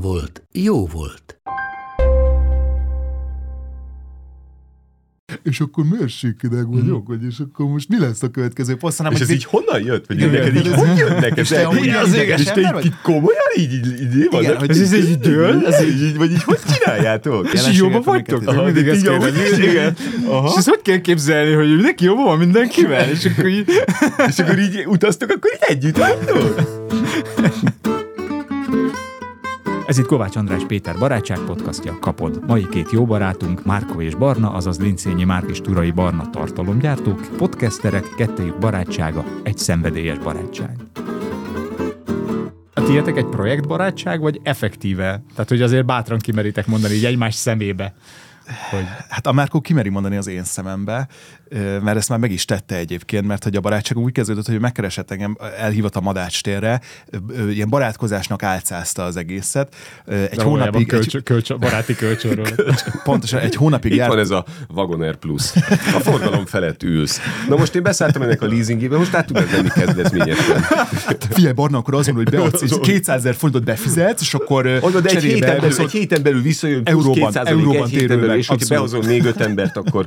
volt, jó volt. És akkor mérsékideg vagyok, vagy és akkor most mi lesz a következő poszt? Hanem, És ez így honnan jött? Vagy neked így ez- hogy jönnek És te Így ilyen az ideges És te ember így- vagy? így komolyan így, így, így, így hogy Ez ez így dől? Ez így, így, vagy így hogy csináljátok? És Jelenségek jobban vagytok? mindig ezt így kérdezik. És ezt hogy kell képzelni, hogy mindenki jobban van mindenkivel? És akkor így... És akkor így utaztok, akkor így együtt vagytok? Ez itt Kovács András Péter barátság podcastja, kapod. Mai két jó barátunk, Márko és Barna, azaz Lincényi Márk és Turai Barna tartalomgyártók, podcasterek, kettejük barátsága, egy szenvedélyes barátság. A tiétek egy projektbarátság, vagy effektíve? Tehát, hogy azért bátran kimeritek mondani így egymás szemébe, hogy Hát a Márkó kimeri mondani az én szemembe, mert ezt már meg is tette egyébként, mert hogy a barátság úgy kezdődött, hogy megkeresett engem, elhívott a Madács térre, ilyen barátkozásnak álcázta az egészet. Egy de hónapig, kölcsön, egy, kölcsön, baráti kölcsönről. pontosan egy hónapig Itt járt, van ez a Wagoner Plus. A forgalom felett ülsz. Na most én beszálltam ennek a leasingébe, most át tudod venni kezdetményesen. Figyelj, Barna, akkor az van, hogy beadsz egy 200 ezer forintot befizetsz, és akkor ö, Mondod, egy héten, belül, egy héten belül visszajön plusz Euróban- 200 euróban egy héten belül, és hogyha behozol még öt embert, akkor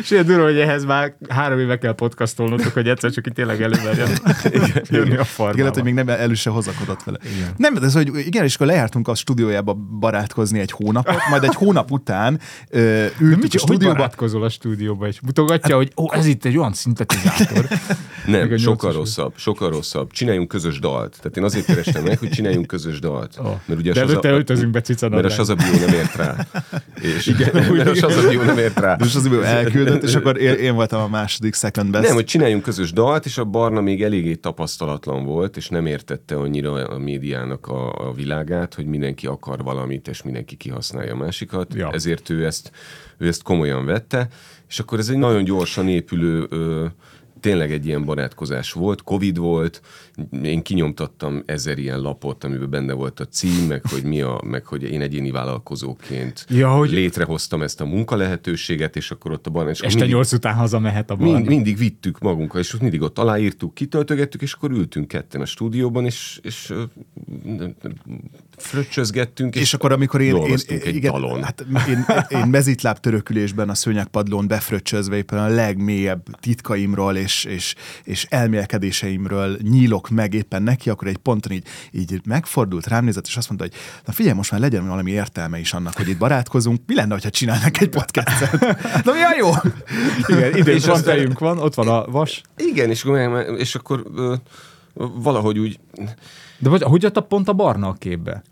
És durva, hogy ehhez már három éve kell podcastolnotok, hogy egyszer csak itt tényleg előmerjen jönni a farmába. Igen, lehet, hogy még nem elő se hozakodott vele. Igen. Nem, de ez, hogy igen, és akkor lejártunk a stúdiójába barátkozni egy hónapot, majd egy hónap után ö, ültük mit, a stúdióba. barátkozol a stúdióba, és mutogatja, hogy ó, ez itt egy olyan szintetizátor. Nem, sokkal rosszabb, sokkal rosszabb. Csináljunk közös dalt. Tehát én azért kerestem meg, hogy csináljunk közös dalt. Ó. Mert ugye a De előtte öltözünk be cica mert a. Sazabió nem ért rá. És igen, mert a Sazabió nem ért rá. És az elküldött, és akkor én, én voltam a második second best. Nem, hogy csináljunk közös dalt, és a Barna még eléggé tapasztalatlan volt, és nem értette annyira a médiának a, a világát, hogy mindenki akar valamit, és mindenki kihasználja a másikat. Ja. Ezért ő ezt, ő ezt komolyan vette, és akkor ez egy nagyon gyorsan épülő ö, tényleg egy ilyen barátkozás volt, Covid volt, én kinyomtattam ezer ilyen lapot, amiben benne volt a cím, meg hogy, mi a, meg hogy én egyéni vállalkozóként Ja, hogy- létrehoztam ezt a munkalehetőséget, és akkor ott a barna... És Este mindig- nyolc után hazamehet a Mind, barna. mindig vittük magunkkal, és mindig ott aláírtuk, kitöltögettük, és akkor ültünk ketten a stúdióban, és, és fröccsözgettünk, és, és akkor, amikor én, én, dolgoztunk egy igen, dalon. Hát én, én mezitláb törökülésben a szőnyegpadlón befröccsözve éppen a legmélyebb titkaimról és, és, és elmélkedéseimről nyílok meg éppen neki, akkor egy ponton így, így megfordult, rám nézett, és azt mondta, hogy na figyelj, most már legyen valami értelme is annak, hogy itt barátkozunk. Mi lenne, ha csinálnak egy podcastet? Na mi a jó? Igen, is És van tejünk van, ott van a vas. igen, és és akkor ö, valahogy úgy, De vagy, hogy jött a pont a barna a képbe?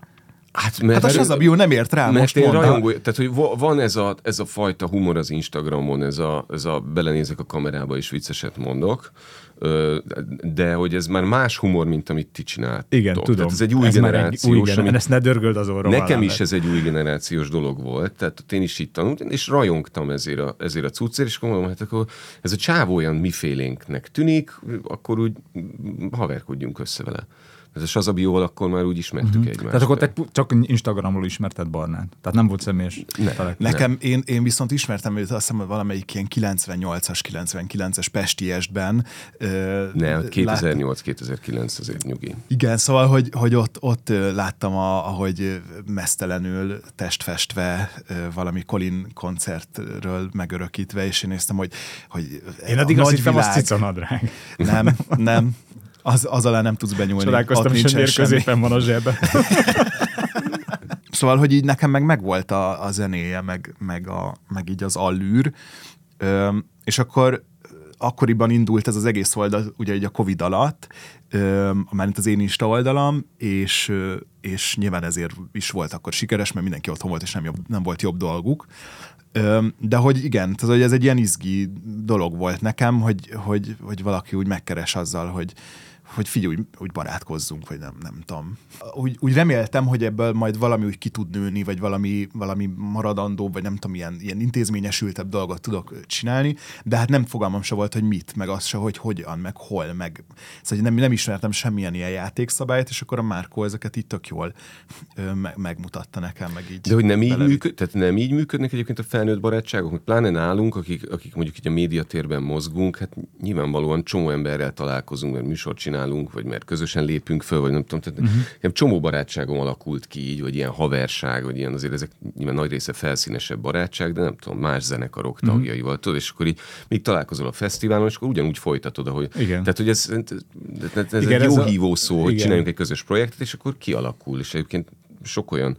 hát mert, Hát a Sazabió nem ért rá, mert most én rajongó, tehát hogy va- van ez a, ez a fajta humor az Instagramon, ez a, ez a belenézek a kamerába és vicceset mondok, de hogy ez már más humor, mint amit ti csináltok. Igen, tudom. Tehát ez egy új ez generációs, egy új gener- Ezt ne dörgöld az orrom Nekem alá, is mert- ez egy új generációs dolog volt, tehát én is itt tanultam, és rajongtam ezért a, ezért a cuccért, és akkor mondom, hát akkor ez a csávó olyan mifélénknek tűnik, akkor úgy haverkodjunk össze vele. Ez a Sazabióval akkor már úgy ismertük uh-huh. egymást. Tehát akkor te csak Instagramról ismerted Barnát. Tehát nem volt személyes találkozás. Nekem, én, én viszont ismertem őt, azt hiszem, hogy valamelyik ilyen 98-as, 99-es Pestiesben. ö, Ne, lát- 2008-2009 azért nyugi. Igen, szóval, hogy, hogy ott, ott láttam, a, ahogy mesztelenül testfestve valami Colin koncertről megörökítve, és én néztem, hogy, hogy Én addig azt hittem, az világ- cica nadrág. Nem, nem. Az, az alá nem tudsz benyúlni. Csodálkoztam hogy miért középen van a zsebe. Szóval, hogy így nekem meg megvolt a, a zenéje, meg, meg, a, meg így az allűr, Öm, és akkor akkoriban indult ez az egész oldal, ugye így a Covid alatt, mármint az én Insta oldalam, és, és nyilván ezért is volt akkor sikeres, mert mindenki otthon volt, és nem, jobb, nem volt jobb dolguk. De hogy igen, tehát hogy ez egy ilyen izgi dolog volt nekem, hogy, hogy, hogy valaki úgy megkeres azzal, hogy, hogy figyelj, úgy, úgy barátkozzunk, vagy nem, nem tudom. Úgy, úgy reméltem, hogy ebből majd valami úgy ki tud nőni, vagy valami, valami maradandó, vagy nem tudom, ilyen, ilyen intézményesültebb dolgot tudok csinálni, de hát nem fogalmam se volt, hogy mit, meg az se, hogy hogyan, meg hol, meg szóval nem, nem ismertem semmilyen ilyen játékszabályt, és akkor a Márkó ezeket itt tök jól ö, meg, megmutatta nekem, meg így. De hogy nem így, működ, tehát nem így működnek egyébként a felnőtt barátságok, hogy pláne nálunk, akik, akik mondjuk így a médiatérben mozgunk, hát nyilvánvalóan csomó emberrel találkozunk, mert műsort csinálunk, vagy mert közösen lépünk föl, vagy nem tudom. Tehát uh-huh. nekem csomó barátságom alakult ki így, vagy ilyen haverság, vagy ilyen azért ezek nyilván nagy része felszínesebb barátság, de nem tudom, más zenekarok uh-huh. tagjaival, tudod, és akkor így még találkozol a fesztiválon, és akkor ugyanúgy folytatod, ahogy. Igen. Tehát, hogy ez, ez, ez Igen, egy ez jó a- hívó szó, hogy igen. csináljunk egy közös projektet, és akkor kialakul, és egyébként sok olyan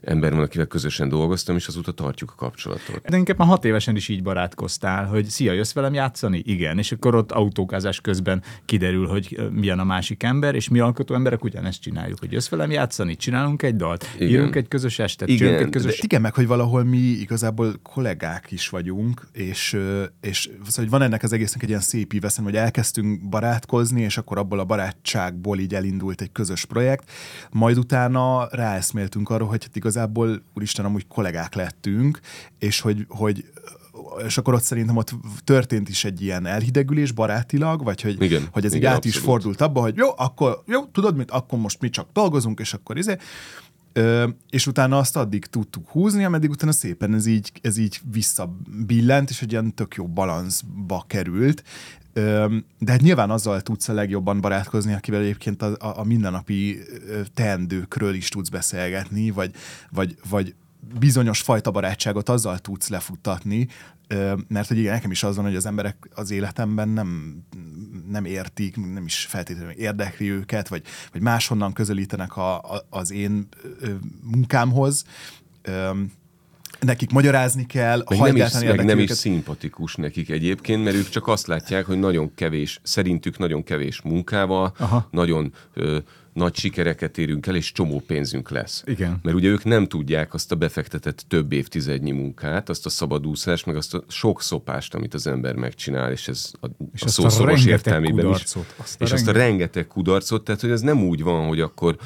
ember van, akivel közösen dolgoztam, és azóta tartjuk a kapcsolatot. De inkább már hat évesen is így barátkoztál, hogy szia, jössz velem játszani? Igen. És akkor ott autókázás közben kiderül, hogy milyen a másik ember, és mi alkotó emberek ugyanezt csináljuk, hogy jössz velem játszani, csinálunk egy dalt, Igen. írunk egy közös estet, Igen, egy de- közös... Igen, meg hogy valahol mi igazából kollégák is vagyunk, és, és szóval, hogy van ennek az egésznek egy ilyen szép íve, szerintem, hogy elkezdtünk barátkozni, és akkor abból a barátságból így elindult egy közös projekt, majd utána ráeszméltünk arra, hogy hát igazából, úristen, amúgy kollégák lettünk, és hogy, hogy és akkor ott szerintem ott történt is egy ilyen elhidegülés barátilag, vagy hogy, Igen, hogy ez így igen, át is abszolút. fordult abba, hogy jó, akkor jó, tudod mit, akkor most mi csak dolgozunk, és akkor izé, És utána azt addig tudtuk húzni, ameddig utána szépen ez így, ez így visszabillent, és egy ilyen tök jó balanszba került. De hát nyilván azzal tudsz a legjobban barátkozni, akivel egyébként a, a, a mindennapi teendőkről is tudsz beszélgetni, vagy, vagy, vagy bizonyos fajta barátságot azzal tudsz lefuttatni, mert hogy igen, nekem is az van, hogy az emberek az életemben nem, nem értik, nem is feltétlenül érdekli őket, vagy, vagy máshonnan közelítenek a, a, az én munkámhoz. Nekik magyarázni kell, Meg nem, is, meg nem is szimpatikus nekik egyébként, mert ők csak azt látják, hogy nagyon kevés, szerintük nagyon kevés munkával, Aha. nagyon ö, nagy sikereket érünk el, és csomó pénzünk lesz. Igen. Mert ugye ők nem tudják azt a befektetett több évtizednyi munkát, azt a szabadúszást, meg azt a sok szopást, amit az ember megcsinál, és ez a, És a azt a szó szoros rengeteg értelmében kudarcot, is. azt és azt a rengeteg- rengeteg kudarcot, tehát hogy ez nem úgy van, hogy akkor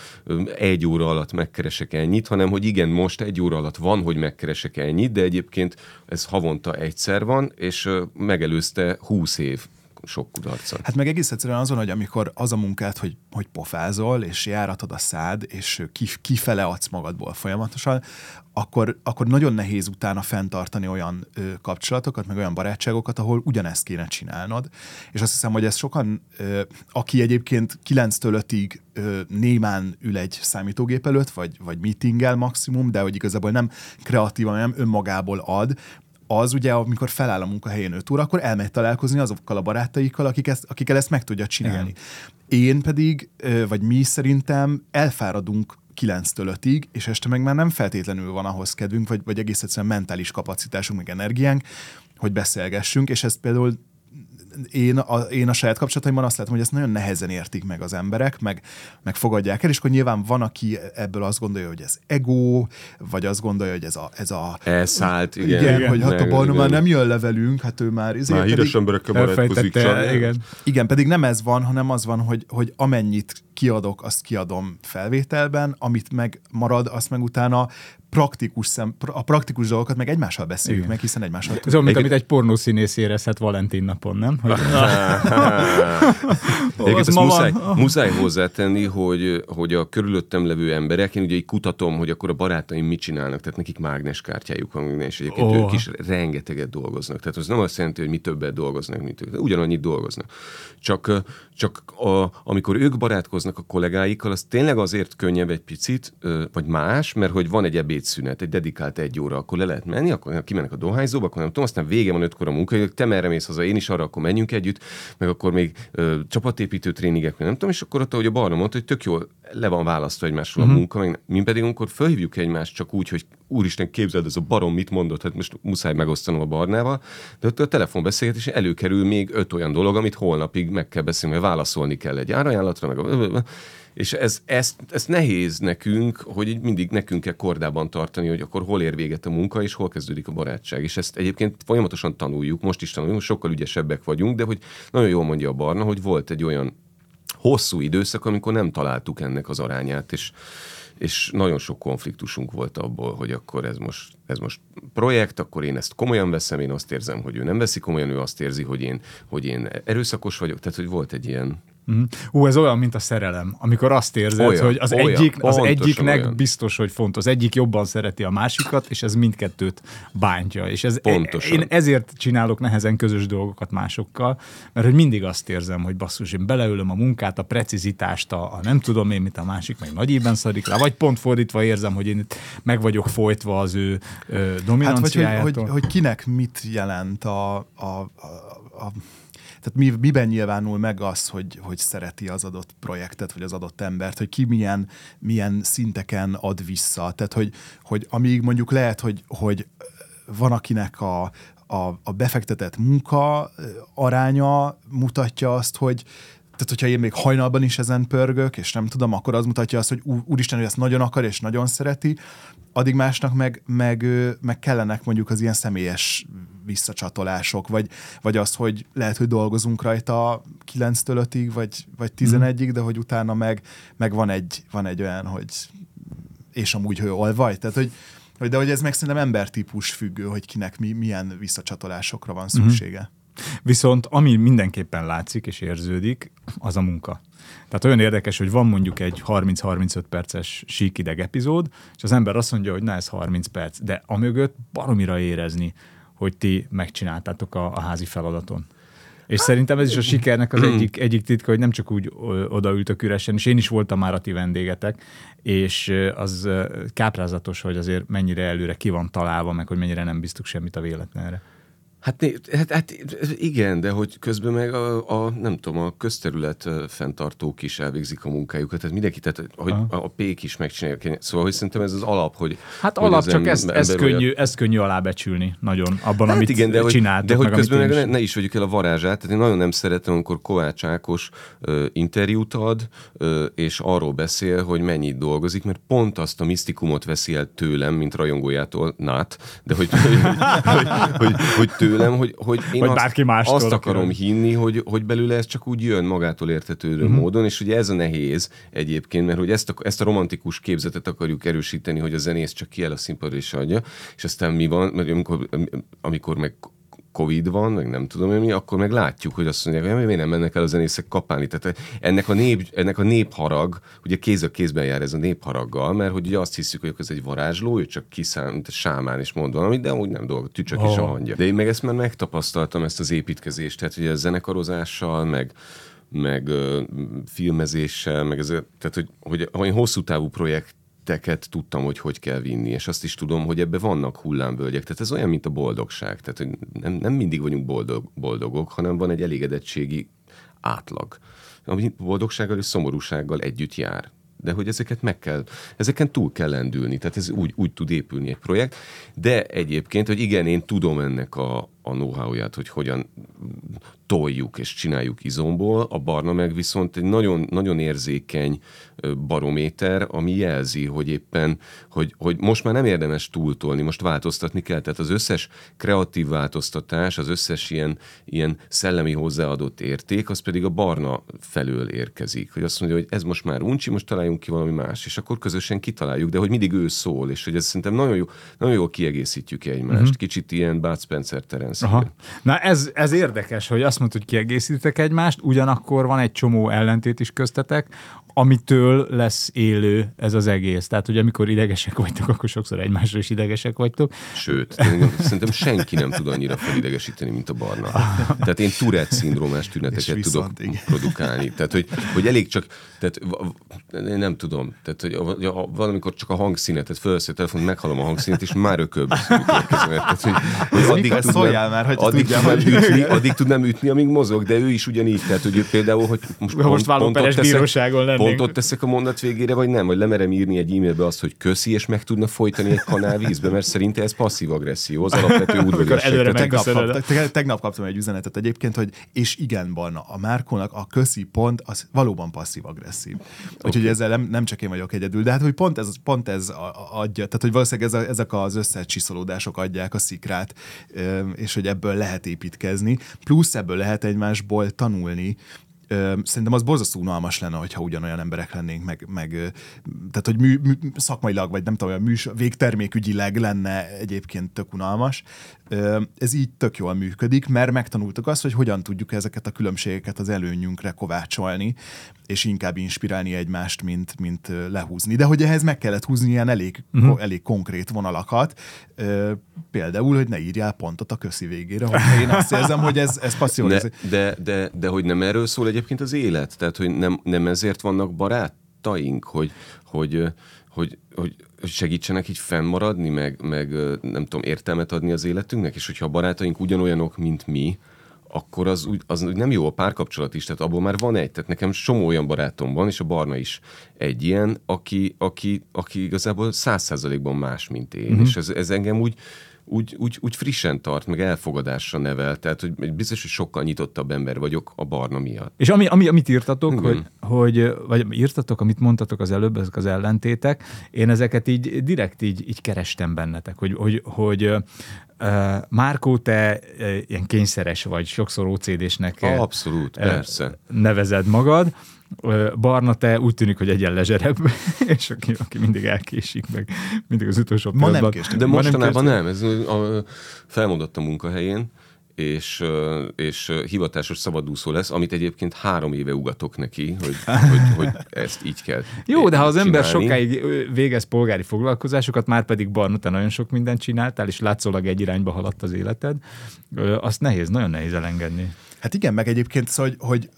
egy óra alatt megkeresek ennyit, hanem hogy igen, most egy óra alatt van, hogy megkeresek ennyit, de egyébként ez havonta egyszer van, és megelőzte húsz év sok kudarcot. Hát meg egész egyszerűen azon, hogy amikor az a munkát, hogy, hogy pofázol, és járatod a szád, és kif, kifele adsz magadból folyamatosan, akkor, akkor nagyon nehéz utána fenntartani olyan ö, kapcsolatokat, meg olyan barátságokat, ahol ugyanezt kéne csinálnod. És azt hiszem, hogy ez sokan, ö, aki egyébként 9-től 5-ig ö, némán ül egy számítógép előtt, vagy, vagy meetingel maximum, de hogy igazából nem kreatívan, nem önmagából ad, az ugye, amikor feláll a munkahelyén 5 óra, akkor elmegy találkozni azokkal a barátaikkal, akik ezt, akikkel ezt meg tudja csinálni. Igen. Én pedig, vagy mi szerintem elfáradunk 9-től 5-ig, és este meg már nem feltétlenül van ahhoz kedvünk, vagy, vagy egész egyszerűen mentális kapacitásunk, meg energiánk, hogy beszélgessünk, és ezt például én a, én a saját kapcsolataimban azt látom, hogy ezt nagyon nehezen értik meg az emberek, meg, meg fogadják el, és akkor nyilván van, aki ebből azt gondolja, hogy ez ego, vagy azt gondolja, hogy ez a... Ez a Elszállt, igen. igen, igen, hogy hát a Barna már nem jön le velünk, hát ő már... Izé, Már híres emberekkel barátkozik. Csak- igen. igen, pedig nem ez van, hanem az van, hogy, hogy amennyit kiadok, azt kiadom felvételben, amit meg marad, azt meg utána praktikus szem, a praktikus dolgokat meg egymással beszéljük Igen. meg, hiszen egymással Ez olyan, mint amit egy pornószínész érezhet Valentin napon, nem? Hogy, Egyébként Az ezt ma muszáj, van. muszáj hozzátenni, hogy, hogy a körülöttem levő emberek, én ugye így kutatom, hogy akkor a barátaim mit csinálnak, tehát nekik mágneskártyájuk van, és egyébként Ó. ők is rengeteget dolgoznak. Tehát az nem azt jelenti, hogy mi többet dolgoznak, mint ők, de ugyanannyit dolgoznak. Csak, csak a, amikor ők barátkoznak a kollégáikkal, az tényleg azért könnyebb egy picit, vagy más, mert hogy van egy ebédszünet, egy dedikált egy óra, akkor le lehet menni, akkor kimennek a dohányzóba, akkor nem tudom, aztán vége van ötkor a munka, te merre mész haza, én is arra, akkor menjünk együtt, meg akkor még ö, csapatépítő tréningek, nem tudom, és akkor ott, ahogy a Barna mondta, hogy tök jól le van választva egymásról uh-huh. a munka, meg mi pedig amikor fölhívjuk egymást csak úgy, hogy úristen, képzeld, ez a barom mit mondott, hát most muszáj megosztanom a Barnával, de ott a telefonbeszélgetés előkerül még öt olyan dolog, amit holnapig meg kell beszélni, mert válaszolni kell egy árajánlatra, meg a... És ez, ez, ez nehéz nekünk, hogy mindig nekünk kell kordában tartani, hogy akkor hol ér véget a munka, és hol kezdődik a barátság. És ezt egyébként folyamatosan tanuljuk, most is tanuljuk, sokkal ügyesebbek vagyunk, de hogy nagyon jól mondja a Barna, hogy volt egy olyan hosszú időszak, amikor nem találtuk ennek az arányát, és és nagyon sok konfliktusunk volt abból, hogy akkor ez most, ez most projekt, akkor én ezt komolyan veszem, én azt érzem, hogy ő nem veszi komolyan, ő azt érzi, hogy én, hogy én erőszakos vagyok, tehát hogy volt egy ilyen, Ú, ez olyan, mint a szerelem, amikor azt érzed, Olyan, hogy az, olyan, egyik, az egyiknek olyan. biztos, hogy fontos. Az egyik jobban szereti a másikat, és ez mindkettőt bántja. És ez, Pontosan. én ezért csinálok nehezen közös dolgokat másokkal, mert hogy mindig azt érzem, hogy basszus, én beleülöm a munkát, a precizitást, a, a nem tudom én, mit a másik meg nagy íben szarik rá, vagy pont fordítva érzem, hogy én itt meg vagyok folytva az ő ö, Hát vagy hogy, dominanciájától. hogy, hogy kinek mit jelent a, a, a, a tehát mi, miben nyilvánul meg az, hogy, hogy szereti az adott projektet, vagy az adott embert, hogy ki milyen, milyen szinteken ad vissza. Tehát, hogy, hogy amíg mondjuk lehet, hogy, hogy van akinek a, a, a befektetett munka aránya mutatja azt, hogy tehát, hogyha én még hajnalban is ezen pörgök, és nem tudom, akkor az mutatja azt, hogy úristen, hogy ezt nagyon akar és nagyon szereti, addig másnak meg, meg, meg kellenek mondjuk az ilyen személyes visszacsatolások, vagy, vagy az, hogy lehet, hogy dolgozunk rajta 9-től 5-ig, vagy, vagy 11-ig, de hogy utána meg, meg van, egy, van egy olyan, hogy és amúgy hol vagy. Tehát, hogy, hogy de hogy ez meg szerintem embertípus függő, hogy kinek mi, milyen visszacsatolásokra van szüksége. Viszont ami mindenképpen látszik és érződik, az a munka. Tehát olyan érdekes, hogy van mondjuk egy 30-35 perces síkideg epizód, és az ember azt mondja, hogy na ez 30 perc, de amögött baromira érezni, hogy ti megcsináltátok a, a házi feladaton. És szerintem ez is a sikernek az egyik, egyik titka, hogy nem csak úgy odaültök üresen, és én is voltam már a ti vendégetek, és az káprázatos, hogy azért mennyire előre ki van találva, meg hogy mennyire nem biztuk semmit a véletlenre. Hát, hát, hát igen, de hogy közben meg a, a nem tudom, a közterület fenntartók is elvégzik a munkájukat, tehát mindenki, tehát hogy Aha. a, pék is megcsinálja. Szóval, hogy szerintem ez az alap, hogy Hát hogy alap, csak ezt, ezt, könnyű, ezt könnyű alábecsülni nagyon, abban, Hát amit igen, de hogy, csináltok, de hogy meg közben meg ne, is. ne is vegyük el a varázsát. Tehát én nagyon nem szeretem, amikor Kovács Ákos ö, interjút ad, ö, és arról beszél, hogy mennyit dolgozik, mert pont azt a misztikumot veszi el tőlem, mint rajongójától, Nát, de hogy, hogy, hogy, hogy, hogy tőlem, hogy, hogy én Vagy azt, mástól, azt akiről. akarom hinni, hogy, hogy belőle ez csak úgy jön magától értetődő uh-huh. módon, és ugye ez a nehéz egyébként, mert hogy ezt a, ezt a romantikus képzetet akarjuk erősíteni, hogy a zenész csak kiáll a színpadra és adja, és aztán mi van, mert amikor, amikor meg Covid van, meg nem tudom én mi, akkor meg látjuk, hogy azt mondják, hogy miért nem mennek el a zenészek kapálni. Tehát ennek a, nép, ennek a népharag, ugye kéz a kézben jár ez a népharaggal, mert hogy ugye azt hiszük, hogy ez egy varázsló, ő csak kiszám, sámán és mond valamit, de amúgy nem dolog, tücsök is a Oh. hangja. De én meg ezt már megtapasztaltam, ezt az építkezést, tehát ugye a zenekarozással, meg meg ö, filmezéssel, meg ez, tehát hogy, hogy, hogy hosszú távú projekt teket tudtam, hogy hogy kell vinni, és azt is tudom, hogy ebbe vannak hullámvölgyek. Tehát ez olyan, mint a boldogság. Tehát hogy nem, nem mindig vagyunk boldog, boldogok, hanem van egy elégedettségi átlag, ami boldogsággal és szomorúsággal együtt jár. De hogy ezeket meg kell, ezeken túl kell lendülni, tehát ez úgy, úgy tud épülni egy projekt. De egyébként, hogy igen, én tudom ennek a, a know-how-ját, hogy hogyan toljuk és csináljuk izomból, a barna meg viszont egy nagyon, nagyon érzékeny barométer, ami jelzi, hogy éppen, hogy, hogy most már nem érdemes túltolni, most változtatni kell. Tehát az összes kreatív változtatás, az összes ilyen, ilyen szellemi hozzáadott érték, az pedig a barna felől érkezik. Hogy azt mondja, hogy ez most már uncsi, most találjunk ki valami más, és akkor közösen kitaláljuk, de hogy mindig ő szól, és hogy ez szerintem nagyon, jó, nagyon jól kiegészítjük egymást. Uh-huh. Kicsit ilyen Bud Spencer Terence. Aha. Na ez, ez érdekes, hogy azt mondod, hogy kiegészítitek egymást, ugyanakkor van egy csomó ellentét is köztetek, amitől lesz élő ez az egész. Tehát, hogy amikor idegesek vagytok, akkor sokszor egymásra is idegesek vagytok. Sőt, szerintem senki nem tud annyira felidegesíteni, mint a barna. Tehát én Tourette szindrómás tüneteket viszont, tudok igen. produkálni. Tehát, hogy, hogy elég csak, tehát én nem tudom, tehát, hogy valamikor csak a hangszínet, tehát felveszi a telefont, meghallom a hangszínet, és már ököbb. Tehát, hogy, hogy addig szóljál már, hogy addig, tudjam, tudnám hogy- ütni, addig tudnám ütni, amíg mozog, de ő is ugyanígy. Tehát, hogy ő például, hogy most, Ha most vállóperes teszek- bíróságon lennénk. pontot teszek a mondat végére, vagy nem? Vagy lemerem írni egy e-mailbe azt, hogy köszi, és meg tudna folytani egy kanál vízbe, mert szerinte ez passzív agresszió, az alapvető udvariasság. Tegnap, kap, te- tegnap kaptam egy üzenetet egyébként, hogy és igen, Barna, a Márkónak a köszi pont az valóban passzív-agresszív. Úgyhogy ezzel nem, nem csak én vagyok egyedül, de hát hogy pont ez, pont ez adja, tehát hogy valószínűleg ez a, ezek az összecsiszolódások adják a szikrát, ö, és hogy ebből lehet építkezni, plusz ebből lehet egymásból tanulni, Ö, Szerintem az borzasztó unalmas lenne, hogyha ugyanolyan emberek lennénk, meg, meg ö, tehát, hogy mű, mű, szakmailag, vagy nem tudom, olyan műs, végtermékügyileg lenne egyébként tök unalmas. Ö, Ez így tök jól működik, mert megtanultuk azt, hogy hogyan tudjuk ezeket a különbségeket az előnyünkre kovácsolni, és inkább inspirálni egymást, mint, mint lehúzni. De hogy ehhez meg kellett húzni ilyen elég, uh-huh. elég konkrét vonalakat, Ö, például, hogy ne írjál pontot a köszi végére, hogy én azt érzem, hogy ez, ez passzív. De, de, de, de hogy nem erről szól egyébként az élet? Tehát, hogy nem, nem ezért vannak barátaink, hogy, hogy, hogy, hogy, segítsenek így fennmaradni, meg, meg nem tudom, értelmet adni az életünknek, és hogyha a barátaink ugyanolyanok, mint mi, akkor az, úgy, az nem jó a párkapcsolat is, tehát abból már van egy, tehát nekem somó olyan barátom van, és a Barna is egy ilyen, aki, aki, aki igazából száz százalékban más, mint én, uh-huh. és ez, ez engem úgy, úgy, úgy, úgy frissen tart, meg elfogadásra nevel, tehát hogy biztos, hogy sokkal nyitottabb ember vagyok a Barna miatt. És ami, ami, amit írtatok, Igen. hogy, hogy, vagy írtatok, amit mondtatok az előbb, ezek az ellentétek, én ezeket így direkt így, így kerestem bennetek, hogy, hogy, hogy uh, Márkó, te uh, ilyen kényszeres vagy, sokszor OCD-snek uh, Abszolút, persze. nevezed magad, Barna, te úgy tűnik, hogy egyen lezserebb, és aki, aki mindig elkésik, meg mindig az utolsó Ma nem késtem. De mostanában nem, ez a, felmondott a munkahelyén, és, és hivatásos szabadúszó lesz, amit egyébként három éve ugatok neki, hogy, hogy, hogy ezt így kell Jó, de ha az ember csinálni. sokáig ö, végez polgári foglalkozásokat, már pedig Barna, te nagyon sok mindent csináltál, és látszólag egy irányba haladt az életed, azt nehéz, nagyon nehéz elengedni. Hát igen, meg egyébként szóval, hogy, hogy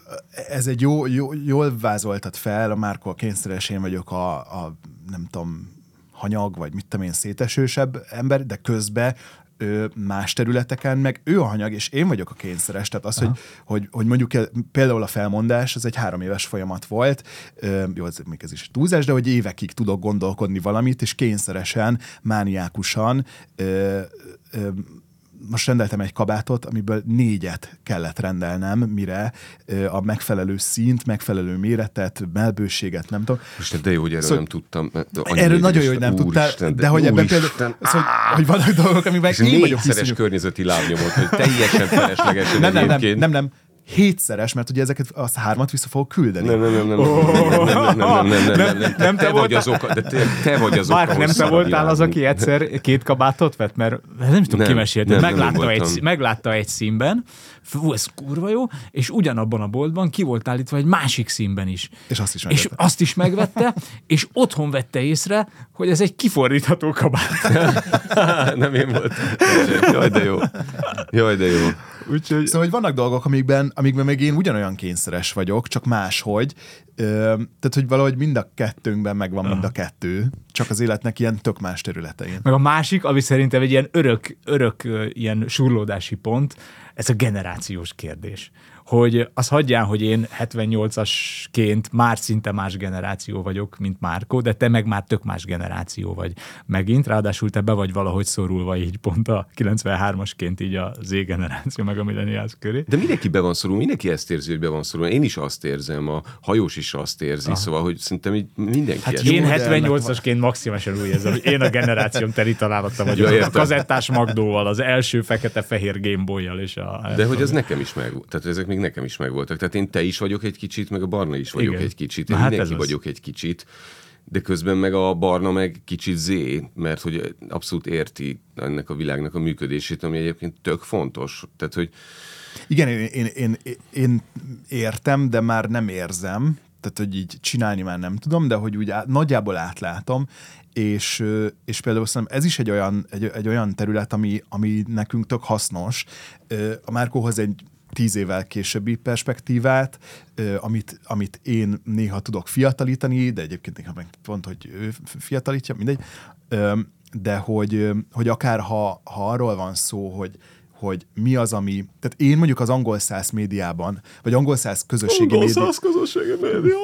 ez egy jó, jó, jól vázoltat fel, a Márko a kényszeres, én vagyok a, a nem tudom, hanyag, vagy mit tudom én, szétesősebb ember, de közben ő más területeken, meg ő a hanyag, és én vagyok a kényszeres. Tehát az, hogy, hogy, hogy mondjuk például a felmondás, az egy három éves folyamat volt, Ö, jó, ez, még ez is túlzás, de hogy évekig tudok gondolkodni valamit, és kényszeresen, mániákusan ö, ö, most rendeltem egy kabátot, amiből négyet kellett rendelnem, mire a megfelelő színt, megfelelő méretet, melbőséget, nem tudom. Most de jó, hogy erről Szóval- nem tudtam. Erről nagyon jó, hogy nem tudtál, Úristen, de hogy ebben például, az, hogy, hogy vannak dolgok, amiben és én vagyok négyszeres környezeti lábnyomot, hogy teljesen feleslegesen Nem, nem, nem, nem, nem, hétszeres, mert ugye ezeket a hármat vissza fogok küldeni. Nem, nem, nem, nem, nem, nem, nem, nem, nem, nem, nem, nem, nem te vagy az oka, de te, vagy az oka, nem te voltál az, aki egyszer két kabátot vett? Mert nem tudom, ki mesélte. meglátta, egy, meglátta egy színben, fú, ez kurva jó, és ugyanabban a boltban ki volt állítva egy másik színben is. És azt is És megvette. azt is megvette, és otthon vette észre, hogy ez egy kifordítható kabát. Nem én voltam. Jaj, de jó. Jaj, de jó. Úgyhogy Szóval, hogy vannak dolgok, amikben, amikben még én ugyanolyan kényszeres vagyok, csak máshogy. Ö, tehát, hogy valahogy mind a kettőnkben megvan mind a kettő, csak az életnek ilyen tök más területein. Meg a másik, ami szerintem egy ilyen örök, örök ilyen surlódási pont, ez a generációs kérdés. Hogy az hagyján, hogy én 78-asként már szinte más generáció vagyok, mint Márko, de te meg már tök más generáció vagy megint, ráadásul te be vagy valahogy szorulva így pont a 93-asként így a Z generáció meg a millennials köré. De mindenki be van szorulva, mindenki ezt érzi, hogy be van szorulva. Én is azt érzem, a hajós is azt érzi, Aha. szóval, hogy szerintem így mindenki Hát Én de ennek 78-asként maximálisan úgy érzem, hogy én a generációm teli találata vagyok. Ja, a kazettás Magdóval, az első fekete-fehér Gameboy-jal és a... De hogy ez nekem is meg Tehát ezek még nekem is megvoltak. Tehát én te is vagyok egy kicsit, meg a Barna is vagyok Igen. egy kicsit. Na Én hát mindenki vagyok egy kicsit. De közben meg a Barna meg kicsit zé, mert hogy abszolút érti ennek a világnak a működését, ami egyébként tök fontos. Tehát, hogy Igen, én, én, én, én értem, de már nem érzem, tehát, hogy így csinálni már nem tudom, de hogy úgy át, nagyjából átlátom, és, és például szerintem ez is egy olyan, egy, egy olyan terület, ami, ami nekünk tök hasznos. A Márkóhoz egy tíz évvel későbbi perspektívát, amit, amit én néha tudok fiatalítani, de egyébként néha meg pont, hogy ő fiatalítja, mindegy. De hogy, hogy akár ha, ha arról van szó, hogy, hogy mi az, ami... Tehát én mondjuk az angol száz médiában, vagy angol száz közösségi médiában, közösségi média.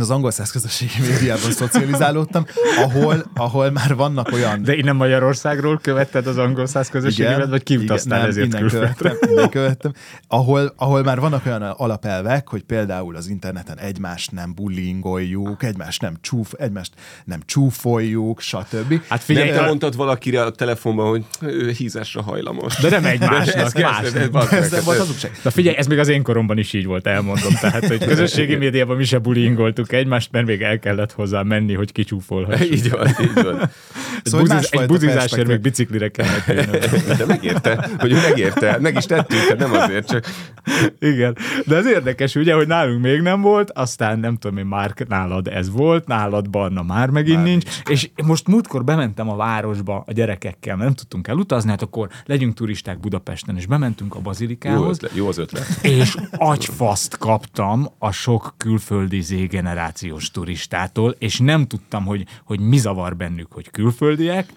Az angol száz közösségi médiában szocializálódtam, ahol, ahol már vannak olyan... De innen Magyarországról követted az angol száz közösséget, vagy kiutaztál igen, ezért nem, külföldre? követtem, innen követtem, ahol, ahol már vannak olyan alapelvek, hogy például az interneten egymást nem bullyingoljuk, egymást nem csúf, egymást nem csúfoljuk, stb. Hát figyelj, Nem te mondtad valakire a telefonban, hogy ő hízásra hajlamos. de nem Ez egymásnak, kezdted, másnak. ez bazd meg, Ez nem volt hát hazugság. Na figyelj, ez még az én koromban is így volt, elmondom. Tehát, hogy közösségi médiában mi se bullyingoltuk egymást, mert még el kellett hozzá menni, hogy kicsúfolhassuk. Így van, így van. Egy, Szóval, buziz, egy buzizásért még biciklire kellett jönnöm. De megérte, hogy ő megérte, meg is tettük, nem azért, csak Igen, de ez érdekes, ugye, hogy nálunk még nem volt, aztán nem tudom én, már nálad ez volt, nálad Barna már megint már nincs, és most múltkor bementem a városba a gyerekekkel, mert nem tudtunk elutazni, hát akkor legyünk turisták Budapesten, és bementünk a jó, bazilikához, ötlet, jó az ötlet. és agyfaszt kaptam a sok külföldi Z-generációs turistától, és nem tudtam, hogy, hogy mi zavar bennük, hogy külföldiek,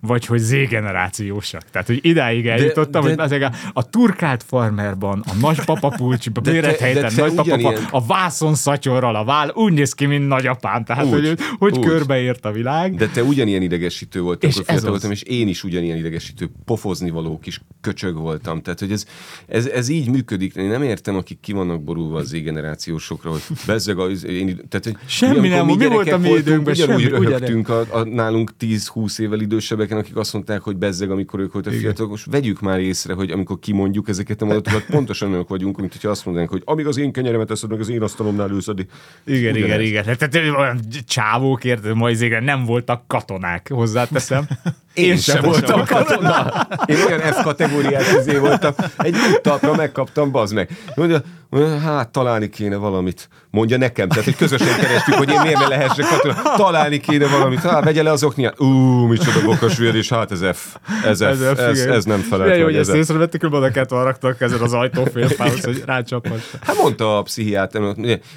vagy hogy Z-generációsak. Tehát, hogy idáig eljutottam, de- hogy ezek a, a turkált farmerban, a nagypapa pulcsiban, De te- Mérethelyten, de te nagypapa, ugyanilyen- a vászon szatyorral a váll, úgy néz ki, mint nagyapám. Tehát, Úgy, hogy, hogy úgy. körbeért a világ. De te ugyanilyen idegesítő voltál, És ez az. voltam, és én is ugyanilyen idegesítő, pofozni való kis köcsög voltam. Tehát, hogy ez, ez, ez így működik. Én nem értem, akik ki vannak borulva az Z-generációsokra, hogy bezzeg az én, tehát, hogy Semmi amikor nem, mi volt gyerekek a mi időnkben? Ugyanúgy Semmi, ugyanegy. röhögtünk a, a, nálunk 10-20 évvel idősebbeken, akik azt mondták, hogy bezzeg, amikor ők voltak fiatalok. Most vegyük már észre, hogy amikor kimondjuk ezeket a mondatokat, pontosan olyanok vagyunk, mint hogyha azt mondanánk, hogy amíg az én kenyeremet eszed meg, az én asztalomnál ülsz, addig. Igen, igen, Ugyanez. igen. Tehát olyan csávók, érted, ma nem voltak katonák, hozzáteszem. Én, sem voltam katona. Én olyan F kategóriás izé voltam. Egy úttalpra megkaptam, bazd meg. Mondja, hát találni kéne valamit. Mondja nekem, tehát hogy közösen kerestük, hogy én miért ne lehessek katona. Találni kéne valamit. Hát vegye le az okniát. Ú, micsoda bokas vér, és hát ez F. Ez F. Ez, ez, ez nem felelt jó, hogy Ez ezt F. észrevettük, hogy oda kellett raktak ezen az ajtófélfához, hogy rácsaphass. Hát mondta a pszichiáter,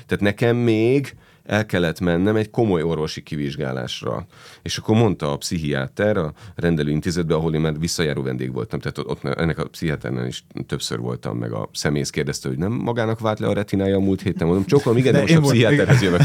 tehát nekem még el kellett mennem egy komoly orvosi kivizsgálásra. És akkor mondta a pszichiáter a rendelőintézetbe, ahol én már visszajáró vendég voltam, tehát ott, ennek a pszichiáternél is többször voltam, meg a szemész kérdezte, hogy nem magának vált le a retinája a múlt héten, mondom, csókolom, igen, de De most a pszichiáterhez jövök.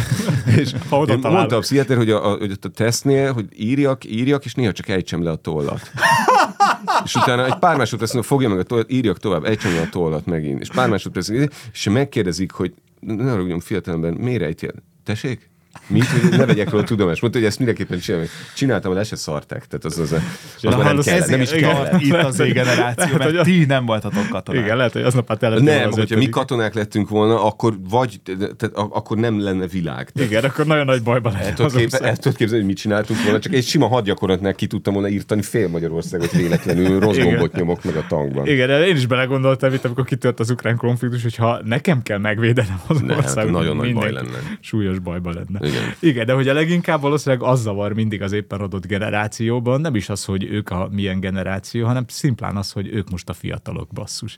És én mondta a pszichiáter, hogy a, a, hogy ott a tesztnél, hogy írjak, írjak, és néha csak ejtsem le a tollat. És utána egy pár másodperc múlva fogja meg a tollat, írjak tovább, ejtsem le a tollat megint. És pár másodperc, és megkérdezik, hogy ne haragudjon fiatalember, miért ejtél? Tessék? Mint, hogy ne vegyek róla tudomást. Mondta, hogy ezt mindenképpen csinálom. Csináltam, le se szarták. Tehát az, az, az, az már nem, hallasz, kellett, nem is igen. kellett. Itt az generáció, mert ti nem voltatok katonák. Igen, lehet, hogy aznap hát el Nem, hogyha mi katonák lettünk volna, akkor vagy, tehát akkor nem lenne világ. Tehát Igen, akkor nagyon nagy bajban lehet. el tudod képzelni, hogy mit csináltunk volna, csak egy sima hadgyakorlatnál ki tudtam volna írtani fél Magyarországot véletlenül, rossz gombot nyomok meg a tankban. Igen, de én is belegondoltam itt, amikor kitört az ukrán konfliktus, hogy ha nekem kell megvédenem az hát országot, nagyon nagy baj lenne. Súlyos bajban lenne. Igen. Igen, de hogy a leginkább valószínűleg az zavar mindig az éppen adott generációban, nem is az, hogy ők a milyen generáció, hanem szimplán az, hogy ők most a fiatalok basszus.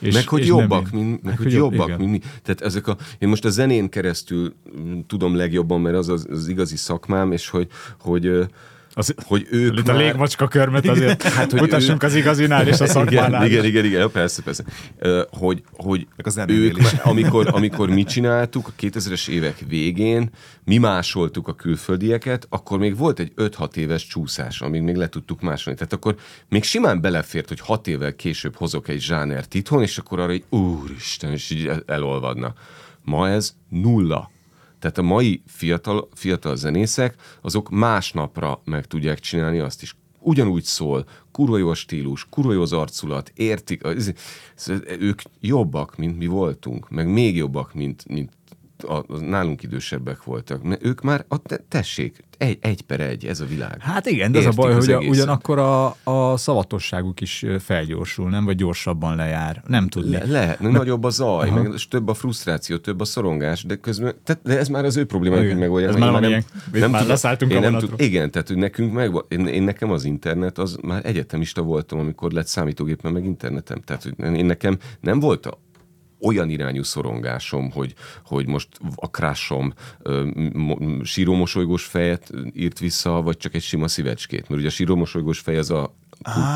És, meg hogy és jobbak, mint, meg, hogy hogy jobb- jobbak, igen. mint mi. Tehát ezek a, én most a zenén keresztül mm, tudom legjobban, mert az az, az igazi szakmám, és hogy, hogy, Az, hogy ők itt a már- légmacska körmet azért hát, hogy mutassunk ő- az igazinál és a szakmánál. Igen, igen, igen, igen, persze, persze. Hogy, hogy a zenénél ők, már- amikor, amikor mi csináltuk a 2000-es évek végén, mi másoltuk a külföldieket, akkor még volt egy 5-6 éves csúszás, amíg még le tudtuk másolni. Tehát akkor még simán belefért, hogy 6 évvel később hozok egy zsánert itthon, és akkor arra egy úristen, és így el- elolvadna. Ma ez nulla. Tehát a mai fiatal, fiatal zenészek, azok másnapra meg tudják csinálni azt is. Ugyanúgy szól, kurva jó a stílus, kurva jó az arculat, értik, az- ez- ők jobbak, mint mi voltunk, meg még jobbak, mint, mint a, a nálunk idősebbek voltak. Mert ők már, a, te, tessék, egy, egy per egy, ez a világ. Hát igen, de az a baj, az hogy a, egészet. ugyanakkor a, a szavatosságuk is felgyorsul, nem? Vagy gyorsabban lejár. Nem tudni. Le, lehet, mert nagyobb a zaj, meg és több a frusztráció, több a szorongás, de közben, tehát, de ez már az ő problémájuk, hogy megoldják. Ez meg. már Én amilyen- itt már leszálltunk én a nem tud, Igen, tehát hogy nekünk meg, én, én, nekem az internet, az már egyetemista voltam, amikor lett számítógépen meg internetem. Tehát hogy én nekem nem volt a, olyan irányú szorongásom, hogy, hogy most a krásom sírómosolygós fejet írt vissza, vagy csak egy sima szívecskét. Mert ugye a sírómosolygós fej az a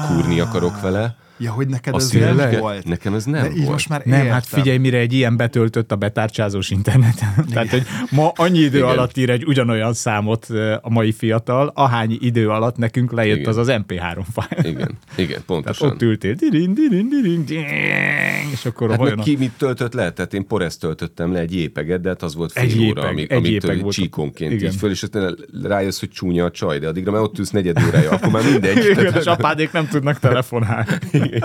kúrni akarok vele, Ja, hogy neked Az ez nem tényleg? volt. Nekem ez nem De így volt. most már Nem, értem. hát figyelj, mire egy ilyen betöltött a betárcsázós interneten. Tehát, hogy ma annyi idő Igen. alatt ír egy ugyanolyan számot a mai fiatal, ahány idő alatt nekünk lejött Igen. az az MP3 fájl. Igen, igen, Tehát pontosan. ott ültél, dirin, dirin, dirin, dirin, és akkor Hát vajon ki mit töltött le? Tehát én Poreszt töltöttem le egy jépeget, de hát az volt fél Egy óra, jépeg, amit, egy amit jépeg volt. csíkonként Igen. így föl, és aztán rájössz, hogy csúnya a csaj, de addigra már ott ülsz negyed órája, akkor már mindegy. Igen, Tehát- és apádék nem tudnak telefonálni.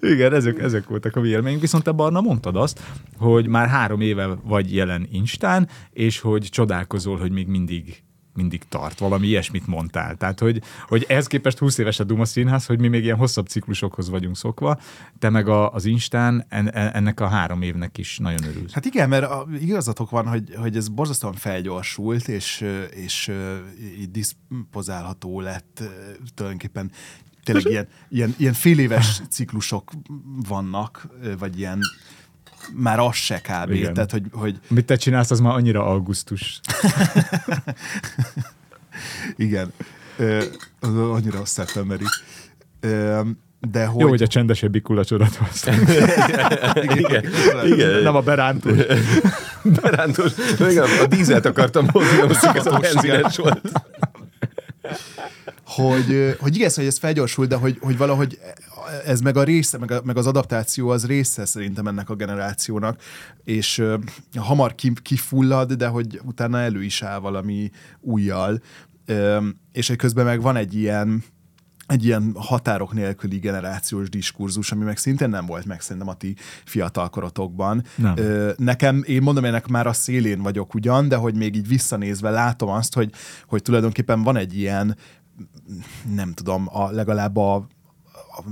Igen, ezek, ezek voltak a vélemények. Viszont te, Barna, mondtad azt, hogy már három éve vagy jelen Instán, és hogy csodálkozol, hogy még mindig mindig tart. Valami ilyesmit mondtál. Tehát, hogy, hogy ehhez képest 20 éves a Duma Színház, hogy mi még ilyen hosszabb ciklusokhoz vagyunk szokva, te meg a, az Instán en, en- ennek a három évnek is nagyon örülsz. Hát igen, mert a, igazatok van, hogy, hogy ez borzasztóan felgyorsult, és, és így diszpozálható lett tulajdonképpen tényleg ilyen, ilyen, ilyen fél éves ciklusok vannak, vagy ilyen már az se kb. Igen. Tehát, hogy, hogy Amit te csinálsz, az már annyira augusztus. igen, ö, az annyira szeptemberi. Ö, de hogy... Jó, hogy a csendesebbi kulacsodat hoztál. igen, igen. Nem a berántos. Berántos. Igen, a dízelt akartam hozni, most a benzines volt. Hogy, hogy szóval, hogy ez felgyorsult, de hogy, hogy valahogy ez meg a része, meg, a, meg az adaptáció az része szerintem ennek a generációnak, és ö, hamar ki, kifullad, de hogy utána elő is áll valami újjal, ö, és hogy közben meg van egy ilyen egy ilyen határok nélküli generációs diskurzus, ami meg szintén nem volt meg szerintem a ti fiatalkorotokban. Nem. Ö, nekem, én mondom, ennek már a szélén vagyok ugyan, de hogy még így visszanézve látom azt, hogy, hogy tulajdonképpen van egy ilyen, nem tudom, a, legalább a,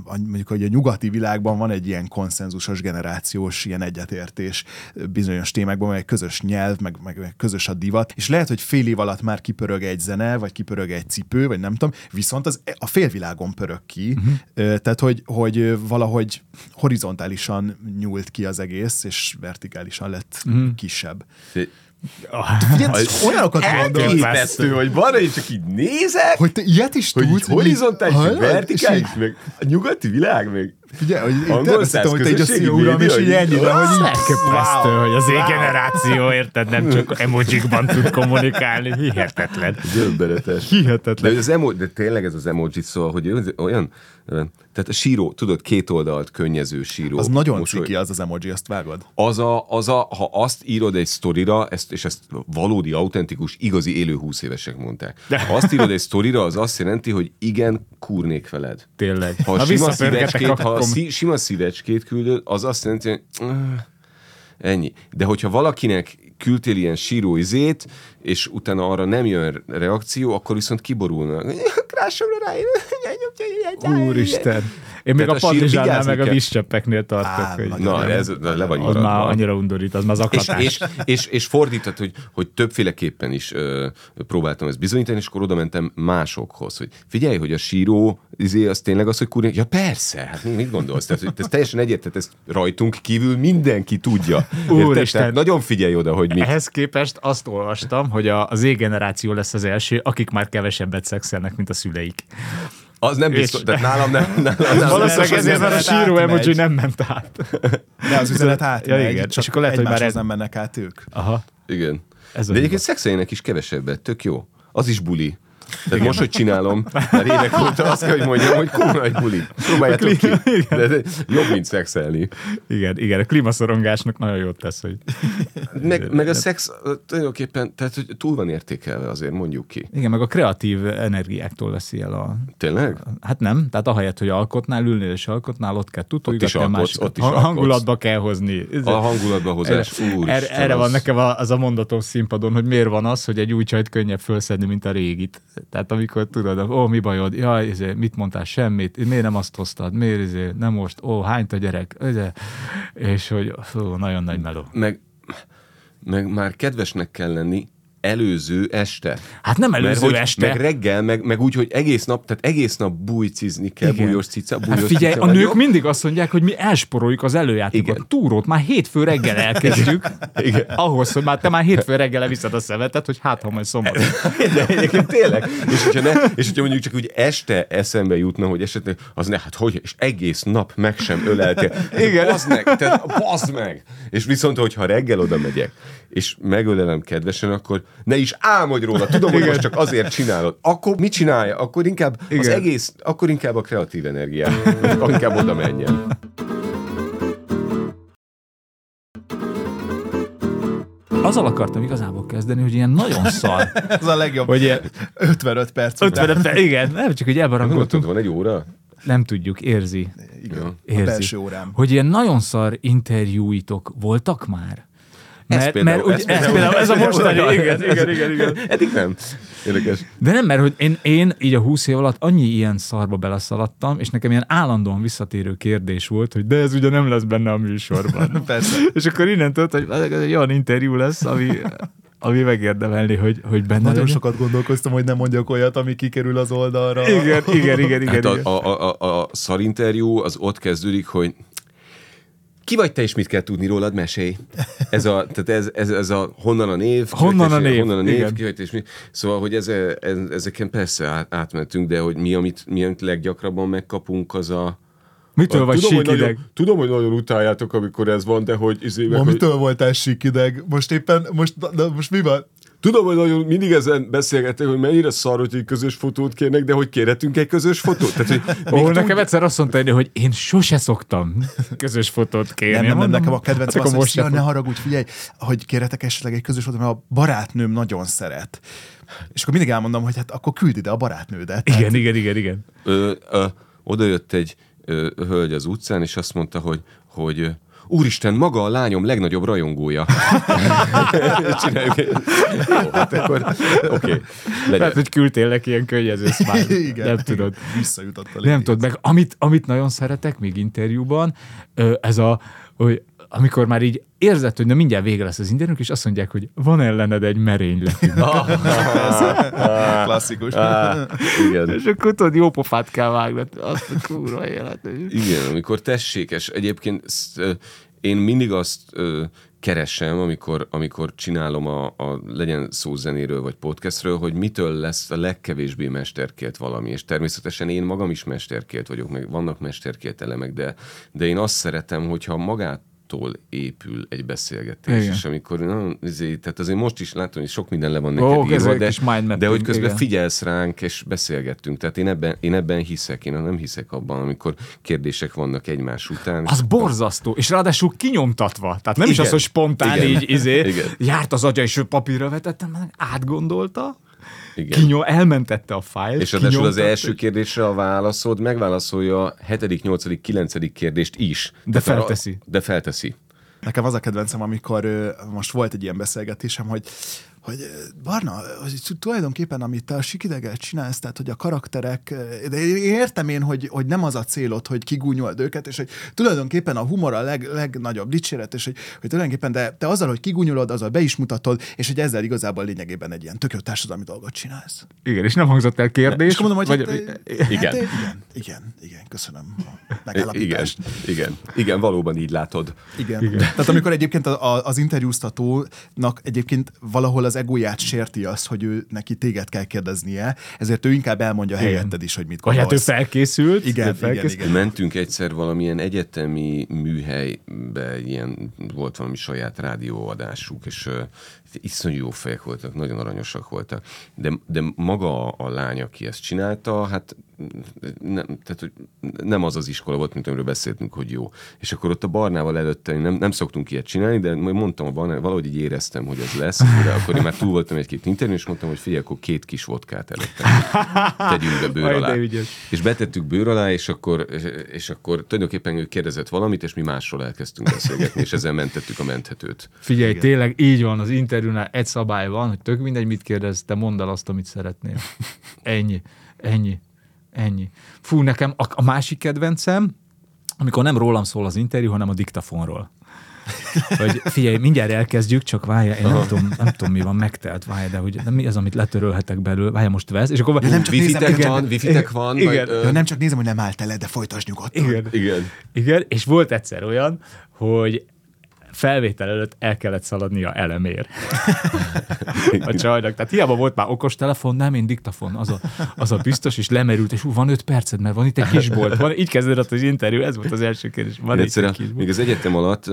mondjuk, hogy a nyugati világban van egy ilyen konszenzusos generációs ilyen egyetértés bizonyos témákban, meg egy közös nyelv, meg, meg, meg közös a divat, és lehet, hogy fél év alatt már kipörög egy zene, vagy kipörög egy cipő, vagy nem tudom, viszont az a félvilágon pörög ki, uh-huh. tehát, hogy, hogy valahogy horizontálisan nyúlt ki az egész, és vertikálisan lett uh-huh. kisebb. Ugye, olyanokat mondod, Elképesztő, hogy van, és csak így nézek, hogy te ilyet is hogy tudsz, horizontális, vertikális, meg a nyugati világ, meg Ugye, hogy én Angol terveztem, hogy te így a szia uram, és így így- ennyi, de hogy így... Elképesztő, hogy az én generáció, érted, nem csak emojikban tud kommunikálni. Hihetetlen. Döbbenetes. Hihetetlen. De, az emo, de tényleg ez az emoji szól, hogy olyan, tehát a síró, tudod, két oldalt könnyező síró. Az nagyon mosoly. ciki az az emoji, azt vágod? Az a, az a, ha azt írod egy sztorira, ezt, és ezt valódi, autentikus, igazi élő 20 évesek mondták. Ha azt írod egy sztorira, az azt jelenti, hogy igen, kúrnék veled. Tényleg. Ha, Ha sima szívecskét, ha szí, sima szívecskét küldöd, az azt jelenti, hogy "Ah, ennyi. De hogyha valakinek küldtél ilyen síró izét, és utána arra nem jön reakció, akkor viszont kiborulnak. Krásomra rá. Úristen. Én még Tehát a a vigyázni meg a vízcseppeknél tartok. Á, hogy Na, ez le vagy az maradva. már annyira undorít, az már és, zaklatás. és, és, és fordított, hogy, hogy többféleképpen is ö, próbáltam ezt bizonyítani, és akkor oda mentem másokhoz, hogy figyelj, hogy a síró izé, az tényleg az, hogy kurni, ja persze, hát mi- mit gondolsz? Tehát, hogy ez teljesen egyértelmű, ezt rajtunk kívül mindenki tudja. Úristen. Tehát nagyon figyelj oda, hogy mit Ehhez képest azt olvastam, hogy a, az Z-generáció lesz az első, akik már kevesebbet szexelnek, mint a szüleik. Az nem biztos, És- tehát nálam nem. Nálam, nálam Valószínűleg ezért, mert a síró emoji nem ment át. De az üzenet átmegy, Ja, igen. csak És akkor lehet, hogy már ez- nem mennek át ők. Aha. Igen. Ez De egyébként szexeljenek is kevesebbet, tök jó. Az is buli. Tehát most, hogy csinálom, már évek óta azt kell, hogy mondjam, hogy kurva egy buli. Próbáljátok ki. De, jobb, mint szexelni. Igen, igen, a klímaszorongásnak nagyon jót tesz, hogy Meg, meg a szex tulajdonképpen, tehát hogy túl van értékelve azért, mondjuk ki. igen, meg a kreatív energiáktól veszi el a... Tényleg? Hát nem, tehát ahelyett, hogy alkotnál, ülnél és alkotnál, ott kell tutulgatni, alkotsz, másikat ott is ha- alkotsz. hangulatba kell hozni. A hangulatba hozás. Erre, Úristen, erre, erre van nekem a- az a mondatom színpadon, hogy miért van az, hogy egy új csajt könnyebb felszedni, mint a régit. Tehát amikor tudod, ó, mi bajod, jaj, izé, mit mondtál, semmit, miért nem azt hoztad, miért izé, nem most, ó, hányt a gyerek, izé. és hogy fú, nagyon nagy meló. Meg, meg már kedvesnek kell lenni, előző este. Hát nem előző Mert hogy, este. Meg reggel, meg, meg úgy, hogy egész nap, tehát egész nap bújcizni kell, Igen. bújos cica, bújos Hát figyelj, cica a nők jó? mindig azt mondják, hogy mi elsporoljuk az előjátékot. Igen. Túrót már hétfő reggel elkezdjük. Igen. Ahhoz, hogy már te már hétfő reggel leviszed a szemetet, hogy hát, ha majd szombat. De egyébként tényleg. És hogyha, ne, és hogyha mondjuk csak úgy este eszembe jutna, hogy esetleg, az ne, hát hogy, és egész nap meg sem öleltél. Igen. Bazd meg, tehát bazd meg. És viszont, hogyha reggel oda megyek, és megölelem kedvesen, akkor ne is álmodj róla. Tudom, hogy most csak azért csinálod. Akkor mit csinálja? Akkor inkább az Igen. egész, akkor inkább a kreatív energiát. Inkább oda menjen. Azzal akartam igazából kezdeni, hogy ilyen nagyon szar. Ez a legjobb. Hogy ilyen 55 perc után. 50 perc, igen, nem csak, hogy elbarangoltunk. van egy óra? Nem tudjuk, érzi. Igen. A érzi. belső órám. Hogy ilyen nagyon szar interjúitok voltak már? Mert, például- mert, ez ez, például- például, ez a mostani, ez- igen, igen, igen, igen. Eddig nem. Érdekes. De nem, mert hogy én, én így a 20 év alatt annyi ilyen szarba beleszaladtam, és nekem ilyen állandóan visszatérő kérdés volt, hogy de ez ugye nem lesz benne a műsorban. Persze. és akkor innen tudod, hogy ez egy olyan interjú lesz, ami, ami megérdemelni, hogy, hogy benne Nagyon legyen. sokat gondolkoztam, hogy nem mondjak olyat, ami kikerül az oldalra. Igen, igen, igen, igen. Hát igen. a, a, a, a szarinterjú az ott kezdődik, hogy ki vagy te, és mit kell tudni rólad, mesélj. Ez a, tehát ez, ez, ez a honnan a név, Honnan a név, honnan a név, igen. ki vagy te, és mi. Szóval, hogy ez, ez, ezeken persze át, átmentünk, de hogy mi, amit, mi, amit leggyakrabban megkapunk, az a Mitől vagy tudom, hogy síkideg? nagyon, tudom, hogy nagyon utáljátok, amikor ez van, de hogy, izé, meg, Ma hogy mitől voltál síkideg? Most éppen, most, de most mi van? Tudom, hogy nagyon mindig ezen beszélgetek, hogy mennyire szar, hogy egy közös fotót kérnek, de hogy kérhetünk egy közös fotót? Tehát, hogy Ó, nekem egyszer azt mondta, hogy én sose szoktam közös fotót kérni. Nem, nem, nem, nekem a kedvencem hát az, hogy se ne haragudj, figyelj, hogy kérhetek esetleg egy közös fotót, mert a barátnőm nagyon szeret. És akkor mindig elmondom, hogy hát akkor küld ide a barátnődet. Tehát Igen, igen, igen, igen. ö, ö, oda jött egy ö, hölgy az utcán, és azt mondta, hogy, hogy ö, Úristen, maga a lányom legnagyobb rajongója. Csináljuk egy... Jó, hát akkor oké, okay, legyen. Lehet, hogy küldtél neki ilyen könnyező. Igen. Nem tudod. Visszajutott a Nem tudod, meg amit, amit nagyon szeretek még interjúban, ez a, hogy amikor már így érzed, hogy na mindjárt vége lesz az interjúk, és azt mondják, hogy van ellened egy merényletünk. Klasszikus. Á, igen. és akkor tudod, jó pofát kell vágni. Azt a kurva élet. Igen, amikor tessékes. Egyébként én mindig azt keresem, amikor, amikor csinálom a, a legyen szó zenéről vagy podcastről, hogy mitől lesz a legkevésbé mesterkélt valami. És természetesen én magam is mesterkélt vagyok, meg vannak mesterkélt elemek, de, de én azt szeretem, hogyha magát épül egy beszélgetés, Igen. és amikor, na, ezért, tehát azért most is látom, hogy sok minden le van neked ez írva, de, de hogy közben igen. figyelsz ránk, és beszélgettünk. Tehát én ebben, én ebben hiszek, én nem hiszek abban, amikor kérdések vannak egymás után. Az borzasztó, és ráadásul kinyomtatva. Tehát nem is Igen. az, hogy spontán Igen. így izé, Igen. járt az agya, és papírra vetettem, átgondolta, Igen. kinyom, elmentette a fájlt, És ráadásul az első kérdésre a válaszod megválaszolja a hetedik, nyolcadik, kilencedik kérdést is. De Tehát a- felteszi. De felteszi. Nekem az a kedvencem, amikor most volt egy ilyen beszélgetésem, hogy hogy Barna, hogy tulajdonképpen amit te a sikideget csinálsz, tehát hogy a karakterek, de értem én, hogy, hogy nem az a célod, hogy kigúnyold őket, és hogy tulajdonképpen a humor a leg, legnagyobb dicséret, és hogy, hogy tulajdonképpen de te azzal, hogy kigúnyolod, azzal be is mutatod, és hogy ezzel igazából lényegében egy ilyen tök jó társadalmi dolgot csinálsz. Igen, és nem hangzott el kérdés. És mondom, hogy vagy, hát, ö, igen. Hát, igen, igen, igen, köszönöm a Igen, megállapítást. igen, igen, valóban így látod. Igen. Igen. Tehát amikor egyébként az interjúztatónak egyébként valahol az egóját sérti az, hogy ő neki téged kell kérdeznie, ezért ő inkább elmondja Igen. helyetted is, hogy mit vagy hát ő gondolsz. felkészült. Igen, ő igen, felkészült. igen. Mentünk egyszer valamilyen egyetemi műhelybe, ilyen, volt valami saját rádióadásuk, és iszonyú jó fejek voltak, nagyon aranyosak voltak. De, de maga a, a lány, aki ezt csinálta, hát nem, tehát, hogy nem az az iskola volt, mint amiről beszéltünk, hogy jó. És akkor ott a Barnával előtte, nem, nem szoktunk ilyet csinálni, de majd mondtam a Barnával, valahogy így éreztem, hogy ez lesz, de akkor én már túl voltam egy-két interjú, és mondtam, hogy figyelj, akkor két kis vodkát előttem. Tegyünk be bőr alá. És betettük bőr alá, és akkor, és akkor tulajdonképpen ő kérdezett valamit, és mi másról elkezdtünk beszélgetni, és ezzel mentettük a menthetőt. Figyelj, Igen. tényleg így van, az interjúnál egy szabály van, hogy tök mindegy, mit kérdez, te mondd el azt, amit szeretnél. Ennyi, ennyi, ennyi. Fú, nekem a, a másik kedvencem, amikor nem rólam szól az interjú, hanem a diktafonról. hogy figyelj, mindjárt elkezdjük, csak várja, én nem tudom, nem tudom, mi van megtelt, várja, de hogy de mi az, amit letörölhetek belőle, várja, most vesz, és akkor nem csak nézem, Wifi-tek igen. van, wifi-tek van, Igen. vagy, ö, Ja, nem csak nézem, hogy nem állt el, de folytasd nyugodtan. igen, igen. igen, és volt egyszer olyan, hogy felvétel előtt el kellett szaladnia elemér. a csajnak. Tehát hiába volt már okos telefon, nem én diktafon, az a, az a biztos, és lemerült, és ú, van öt perced, mert van itt egy kisbolt. Van, így kezdődött az interjú, ez volt az első kérdés. Van itt egy kisbolt. még az egyetem alatt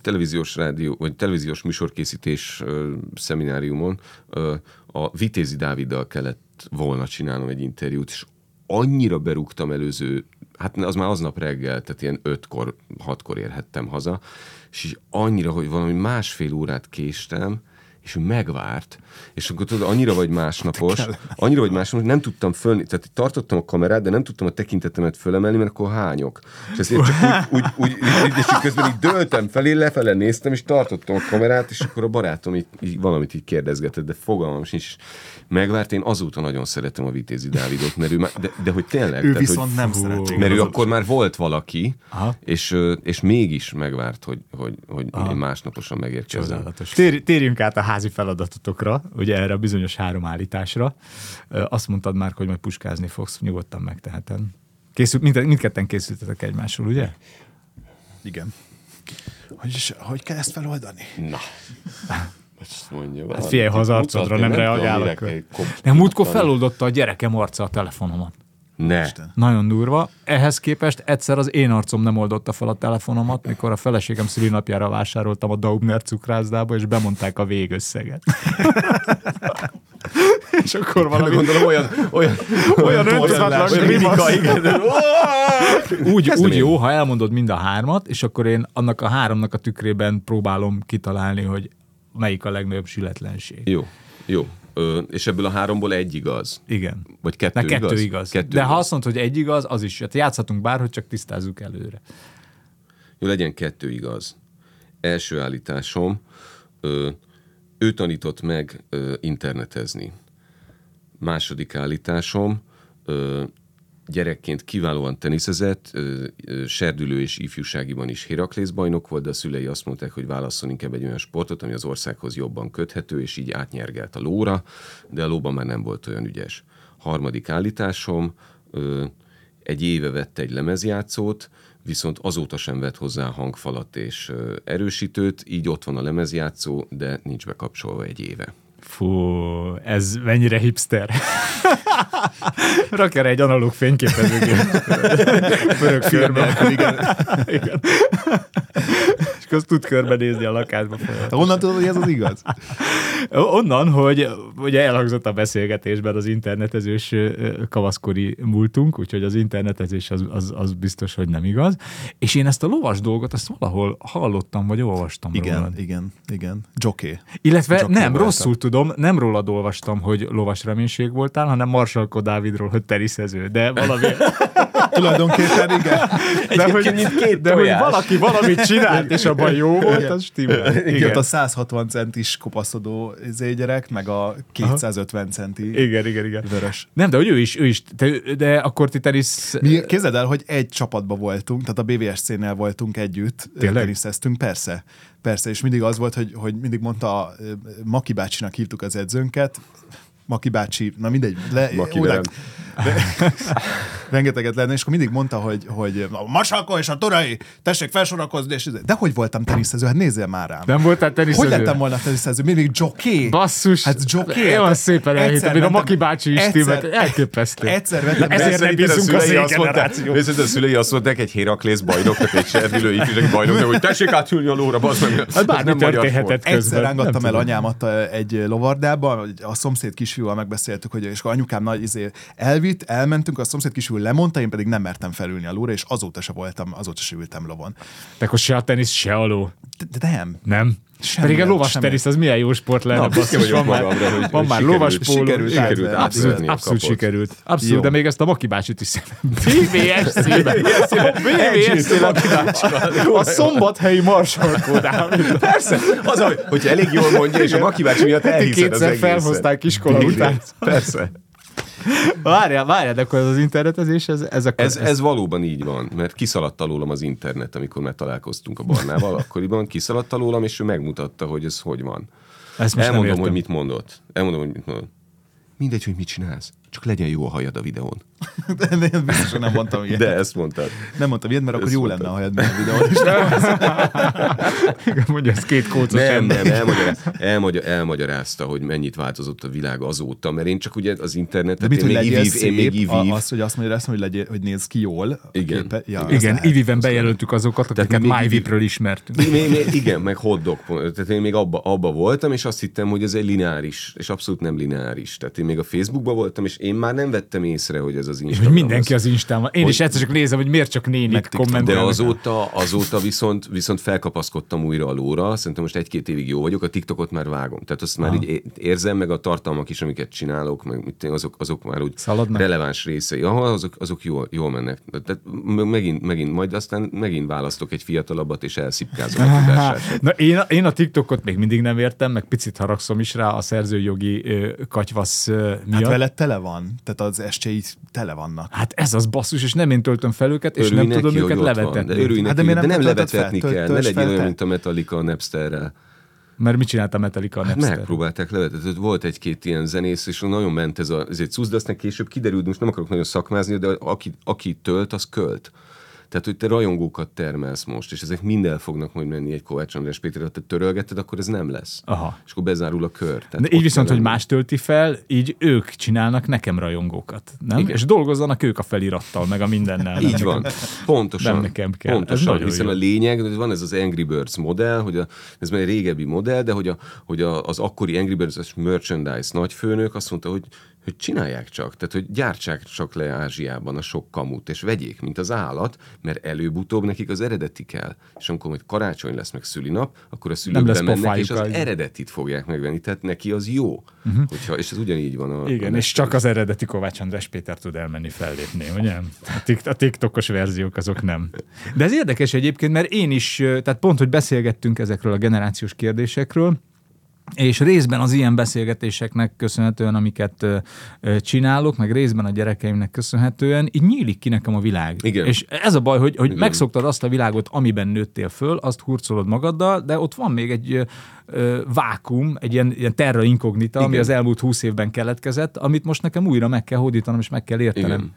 televíziós rádió, vagy televíziós műsorkészítés szemináriumon a Vitézi Dáviddal kellett volna csinálnom egy interjút, és annyira berúgtam előző, hát az már aznap reggel, tehát ilyen ötkor, hatkor érhettem haza, és így annyira, hogy valami másfél órát késtem, és ő megvárt, és akkor tudod, annyira vagy másnapos, annyira vagy másnapos, nem tudtam föl, tehát tartottam a kamerát, de nem tudtam a tekintetemet fölemelni, mert akkor hányok. És ezért csak úgy, úgy, úgy és közben így döltem felé, lefele néztem, és tartottam a kamerát, és akkor a barátom így, így valamit így kérdezgetett, de fogalmam sincs. Megvárt, én azóta nagyon szeretem a Vitézi Dávidot, mert ő már, de, de hogy tényleg. Ő tehát, viszont hogy, nem szereti. mert ő akkor már volt valaki, Aha. és, és mégis megvárt, hogy, hogy, hogy én másnaposan. Tér, térjünk át a házi feladatotokra, ugye erre a bizonyos három állításra. Azt mondtad már, hogy majd puskázni fogsz, nyugodtan megteheted. Készült, mind, mindketten készültetek egymásról, ugye? Igen. Hogy, is, hogy kell ezt feloldani? Na. Ezt mondja Hát figyelj, ha az arcodra nem reagálok. Nem, múltkor feloldotta a gyerekem arca a telefonomat. Ne. Nagyon durva. Ehhez képest egyszer az én arcom nem oldotta fel a telefonomat, mikor a feleségem szülinapjára vásároltam a Daubner cukrászdába, és bemondták a végösszeget. és akkor valami Gondolom olyan, olyan, olyan öntudatlan grimasz. igen. Úgy, úgy jó, ha elmondod mind a hármat, és akkor én annak a háromnak a tükrében próbálom kitalálni, hogy melyik a legnagyobb sületlenség. Jó, jó. Ö, és ebből a háromból egy igaz. Igen. Vagy kettő kettő igaz? igaz. Kettő De ha igaz. azt mondod, hogy egy igaz, az is. Hát játszhatunk bárhogy, csak tisztázzuk előre. Jó, legyen kettő igaz. Első állításom, ö, ő tanított meg ö, internetezni. Második állításom, ö, gyerekként kiválóan teniszezett, serdülő és ifjúságiban is Heraklész bajnok volt, de a szülei azt mondták, hogy válasszon inkább egy olyan sportot, ami az országhoz jobban köthető, és így átnyergelt a lóra, de a lóban már nem volt olyan ügyes. Harmadik állításom, egy éve vett egy lemezjátszót, viszont azóta sem vett hozzá hangfalat és erősítőt, így ott van a lemezjátszó, de nincs bekapcsolva egy éve. Fú, ez mennyire hipster. Rak erre egy analóg fényképezőgép. Pörög körbe. Igen. Igen. És azt tud körbenézni a lakásba folyamatosan. Te honnan tudod, hogy ez az igaz? Onnan, hogy ugye elhangzott a beszélgetésben az internetezős kavaszkori múltunk, úgyhogy az internetezés az, az, az biztos, hogy nem igaz. És én ezt a lovas dolgot, azt valahol hallottam, vagy olvastam Igen, rólad. igen, igen. Jockey. Illetve Jockey nem, voltál. rosszul tudom, nem rólad olvastam, hogy lovas reménység voltál, hanem Marsalko Dávidról, hogy teniszező, de valami... Tulajdonképpen igen. de hogy, két de hogy valaki valamit csinált, és abban jó volt, az stimmel. Igen. Igen. a 160 centis kopaszodó gyerek, meg a 250 centi Igen, igen, igen. vörös. Nem, de hogy ő is, ő is, de, de akkor ti tenisz... Mi, képzeld el, hogy egy csapatban voltunk, tehát a BVSC-nél voltunk együtt, Tényleg? teniszeztünk, persze. Persze, és mindig az volt, hogy, hogy mindig mondta, ö, Maki bácsinak hívtuk az edzőnket, Maki bácsi, na mindegy, le, Maki oda- velem. rengeteget lenne, és akkor mindig mondta, hogy, hogy a Masalko és a Torai, tessék felsorakozni, és de hogy voltam teniszező, hát nézzél már rám. Nem voltál teniszező? Hogy lettem volna teniszező? Mindig jockey. Basszus, Hát jockey. Olyan szépen elhittem, mint a Maki bácsi is egyszer- timmelt. Elképesztő. Egyszer vettem Ezért nem bízunk a szülei azt Z-generáció. mondták- Nézd, a szülei azt mondták, egy Héraklész bajnoknak, egy serdülő ifjúsági bajnoknak, hogy tessék átülni a lóra, bazd meg. Hát bármi történhetett közben. Egyszer rángattam el anyámat egy lovardába, hogy a szomszéd kisfiúval megbeszéltük, hogy és akkor anyukám nagy izé elvitt, elmentünk, a szomszéd kisfiú lemondta, én pedig nem mertem felülni a lóra, és azóta se voltam, azóta se ültem lovon. De akkor se a tenisz, se a ló. De, de nem. Nem? Semmi, Pedig a lovas semmi. tenisz, az milyen jó sport lenne. Na, basszus, vagyok van már, magamra, hogy- van már sikerült- lovas póló. sikerült Sikerült. Abszolút, abszolút sikerült. Abszolút, de még ezt a Maki bácsit is BVSC-ben. BVSC-ben. A szombathelyi marsalkó Dávid. Persze, az, hogy, elég jól mondja, és a Maki bácsi miatt elhiszed az kétszer egészet. felhozták iskola után. Persze. Várjál, várjál, de akkor ez az internetezés, ez, ez akkor... Ez, ez valóban így van, mert kiszaladt alólam az internet, amikor már találkoztunk a Barnával, akkoriban kiszaladt alólam, és ő megmutatta, hogy ez hogy van. Ezt most Elmondom, hogy mit mondott. Elmondom, hogy mit mondott. Mindegy, hogy mit csinálsz, csak legyen jó a hajad a videón. De én biztosan nem mondtam ilyet. De ezt mondtad. Nem mondtam ilyet, mert akkor Ezt jó mondtad. lenne, ha hajad a videón is. Mondja, ez két kócos Nem, ember. nem, elmagyar, elmagyar, elmagyarázta, hogy mennyit változott a világ azóta, mert én csak ugye az De internetet, mit, én hogy még legyél ivív, én még szép, ivív. a- az, hogy azt mondja, azt mondja, hogy, legyél, hogy néz ki jól. Igen. képe- Ja, Igen. Iviven bejelöltük azokat, akiket MyVip-ről ismertünk. Még, még, még, igen, meg hotdog. Tehát én még abba, abba voltam, és azt hittem, hogy ez egy lineáris, és abszolút nem lineáris. Tehát én még a Facebookban voltam, és én már nem vettem észre, hogy ez az És Instagram. mindenki az Instán van. Én Hogy- is egyszer csak nézem, hogy miért csak nénik TikTok. De kommentelnek. azóta, azóta viszont, viszont felkapaszkodtam újra a lóra, szerintem most egy-két évig jó vagyok, a TikTokot már vágom. Tehát azt már így érzem, meg a tartalmak is, amiket csinálok, meg azok, azok már úgy Szaladnak? releváns részei. Aha, azok, azok jól, jól mennek. Tehát megint, megint, majd aztán megint választok egy fiatalabbat, és elszipkázom a tudását. Na, én, én a TikTokot még mindig nem értem, meg picit haragszom is rá a szerzőjogi ö, katyvasz ö, miatt. Hát veled tele van, tehát az estjei tele vannak. hát ez az basszus, és nem én töltöm fel őket, és Örülj nem neki, tudom őket ott van, levetetni. De örülj Hát neki, de de, miért de nem nem töltöd levetetni fel? kell. Ne fel olyan, mint a Metallica a Napsterrel. Mert mit csináltam Metallica a Hát Napster? megpróbálták levetetni. Volt egy-két ilyen zenész, és nagyon ment ez, a, ez egy cusz, de aztán később kiderült, most nem akarok nagyon szakmázni, de aki, aki tölt, az költ. Tehát, hogy te rajongókat termelsz most, és ezek mind el fognak majd menni egy Kovács András Péter, ha te törölgeted, akkor ez nem lesz. Aha. És akkor bezárul a kör. Tehát De így viszont, hogy más tölti fel, így ők csinálnak nekem rajongókat, nem? Igen. És dolgozzanak ők a felirattal, meg a mindennel. Így van. nekem. Pontosan. Nem nekem kell. Pontosan, hiszen jó. a lényeg, hogy van ez az Angry Birds modell, hogy a, ez már egy régebbi modell, de hogy, a, hogy a, az akkori Angry Birds merchandise nagyfőnök azt mondta, hogy hogy csinálják csak, tehát hogy gyártsák csak le Ázsiában a sok kamut, és vegyék, mint az állat, mert előbb-utóbb nekik az eredeti kell. És amikor majd karácsony lesz, meg szülinap, akkor a szülők bemennek, és az az. eredetit fogják megvenni, tehát neki az jó. Uh-huh. Hogyha, és ez ugyanígy van. A, Igen, a és csak az eredeti Kovács András Péter tud elmenni fellépni, ugye? A, tik- a TikTokos verziók azok nem. De ez érdekes egyébként, mert én is, tehát pont, hogy beszélgettünk ezekről a generációs kérdésekről, és részben az ilyen beszélgetéseknek köszönhetően, amiket csinálok, meg részben a gyerekeimnek köszönhetően, így nyílik ki nekem a világ. Igen. És ez a baj, hogy, hogy Igen. megszoktad azt a világot, amiben nőttél föl, azt hurcolod magaddal, de ott van még egy ö, vákum, egy ilyen, ilyen terra incognita, ami Igen. az elmúlt húsz évben keletkezett, amit most nekem újra meg kell hódítanom, és meg kell értenem. Igen.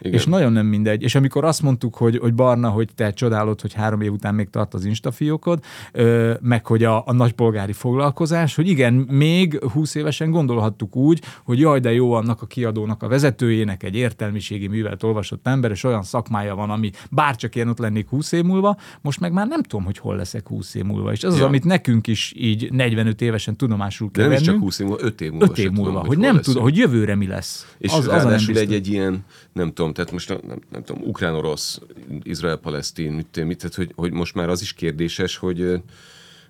Igen. És nagyon nem mindegy. És amikor azt mondtuk, hogy, hogy Barna, hogy te csodálod, hogy három év után még tart az instafiókod, ö, meg hogy a, a nagypolgári foglalkozás, hogy igen, még 20 évesen gondolhattuk úgy, hogy jaj, de jó annak a kiadónak, a vezetőjének egy értelmiségi művelt olvasott ember, és olyan szakmája van, ami bárcsak én ott lennék 20 év múlva, most meg már nem tudom, hogy hol leszek 20 év múlva. És ez az, Ja. amit nekünk is így 45 évesen tudomásul De kell nem is csak vennünk. 20 év múlva, 5 év múlva. 5 év múlva, tudom, hogy hol nem tudom, hogy jövőre mi lesz. És az, az, az ráadásul egy, egy ilyen, nem tudom, tehát most nem, nem tudom, ukrán-orosz, Izrael-Palesztin, mit, tudom, mit, tehát hogy, hogy most már az is kérdéses, hogy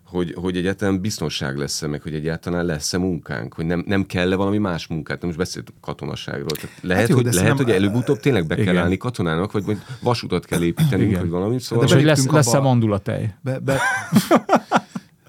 hogy, hogy egyáltalán biztonság lesz-e, meg hogy egyáltalán lesz-e munkánk, hogy nem, nem kell-e valami más munkát, nem most beszéltünk katonaságról. Tehát lehet, Hát jó, hogy, lehet szerintem- hogy előbb-utóbb tényleg be kell Igen. állni katonának, vagy majd vasutat kell építenünk, Igen. vagy valami. Szóval De hogy lesz, lesz-e abba- mandulatej? Be, be...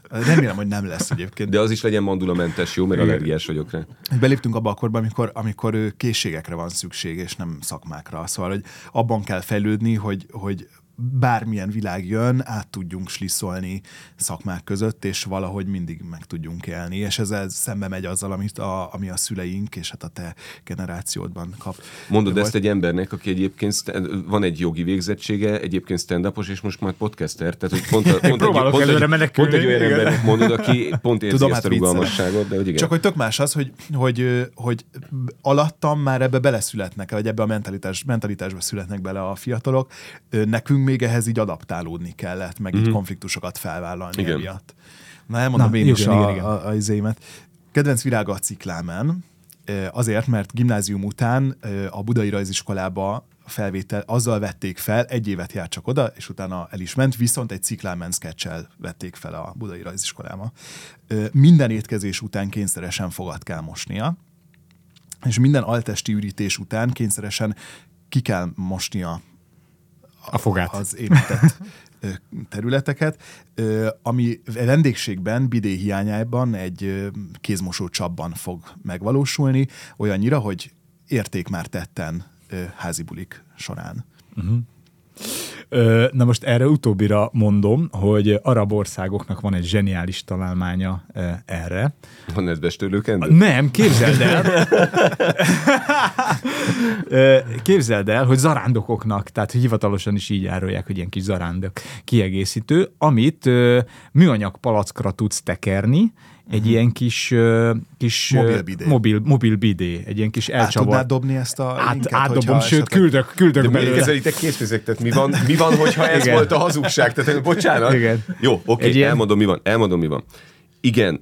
Remélem, hogy nem lesz egyébként. de az is legyen mandulamentes, jó, mert allergiás vagyok rá. Beléptünk abba a korba, amikor, amikor készségekre van szükség, és nem szakmákra. Szóval, hogy abban kell fejlődni, hogy, hogy bármilyen világ jön, át tudjunk slisszolni szakmák között, és valahogy mindig meg tudjunk élni. És ez, szembe megy azzal, amit a, ami a szüleink, és hát a te generációdban kap. Mondod volt. ezt egy embernek, aki egyébként stand, van egy jogi végzettsége, egyébként stand és most már podcaster, tehát hogy pont, a, pont, egy, pont, egy, menekülni, pont egy olyan embernek mondod, aki pont érzi Tudom, ezt a hát viccelek. rugalmasságot, de hogy igen. Csak hogy tök más az, hogy, hogy, hogy alattam már ebbe beleszületnek, vagy ebbe a mentalitás, mentalitásba születnek bele a fiatalok. Nekünk még ehhez így adaptálódni kellett, meg így konfliktusokat felvállalni. Igen. emiatt. Na, elmondom Na, én is igen, a, igen, igen. a, a izémet. Kedvenc virága a ciklámen, azért, mert gimnázium után a Budai Rajziskolába a felvétel, azzal vették fel, egy évet járt csak oda, és utána el is ment, viszont egy ciklámen sketchel vették fel a Budai Rajziskolába. Minden étkezés után kényszeresen fogat kell mosnia, és minden altesti ürítés után kényszeresen ki kell mosnia A fogát. az érintett területeket, ami vendégségben, bidé hiányában egy kézmosó csapban fog megvalósulni, olyannyira, hogy érték már tetten házi bulik során. Ö, Na most erre utóbbira mondom, hogy arab országoknak van egy zseniális találmánya erre. Van nedves tőlőkendő? Nem, képzeld el. Képzeld el, hogy zarándokoknak, tehát hivatalosan is így árulják, hogy ilyen kis zarándok kiegészítő, amit műanyag palackra tudsz tekerni, egy ilyen kis, kis Mobil bidé. mobil, mobil bidé, egy ilyen kis Át elcsavart. tudnád dobni ezt a Át, linket, átdobom, sőt, esetleg- küldök, küldök De miért belőle. kezelitek készpénzek? Tehát mi van, mi van, hogyha ez Igen. volt a hazugság? Tehát bocsánat. Igen. Jó, oké, Egy ilyen- elmondom, mi van. Elmondom, mi van. Igen,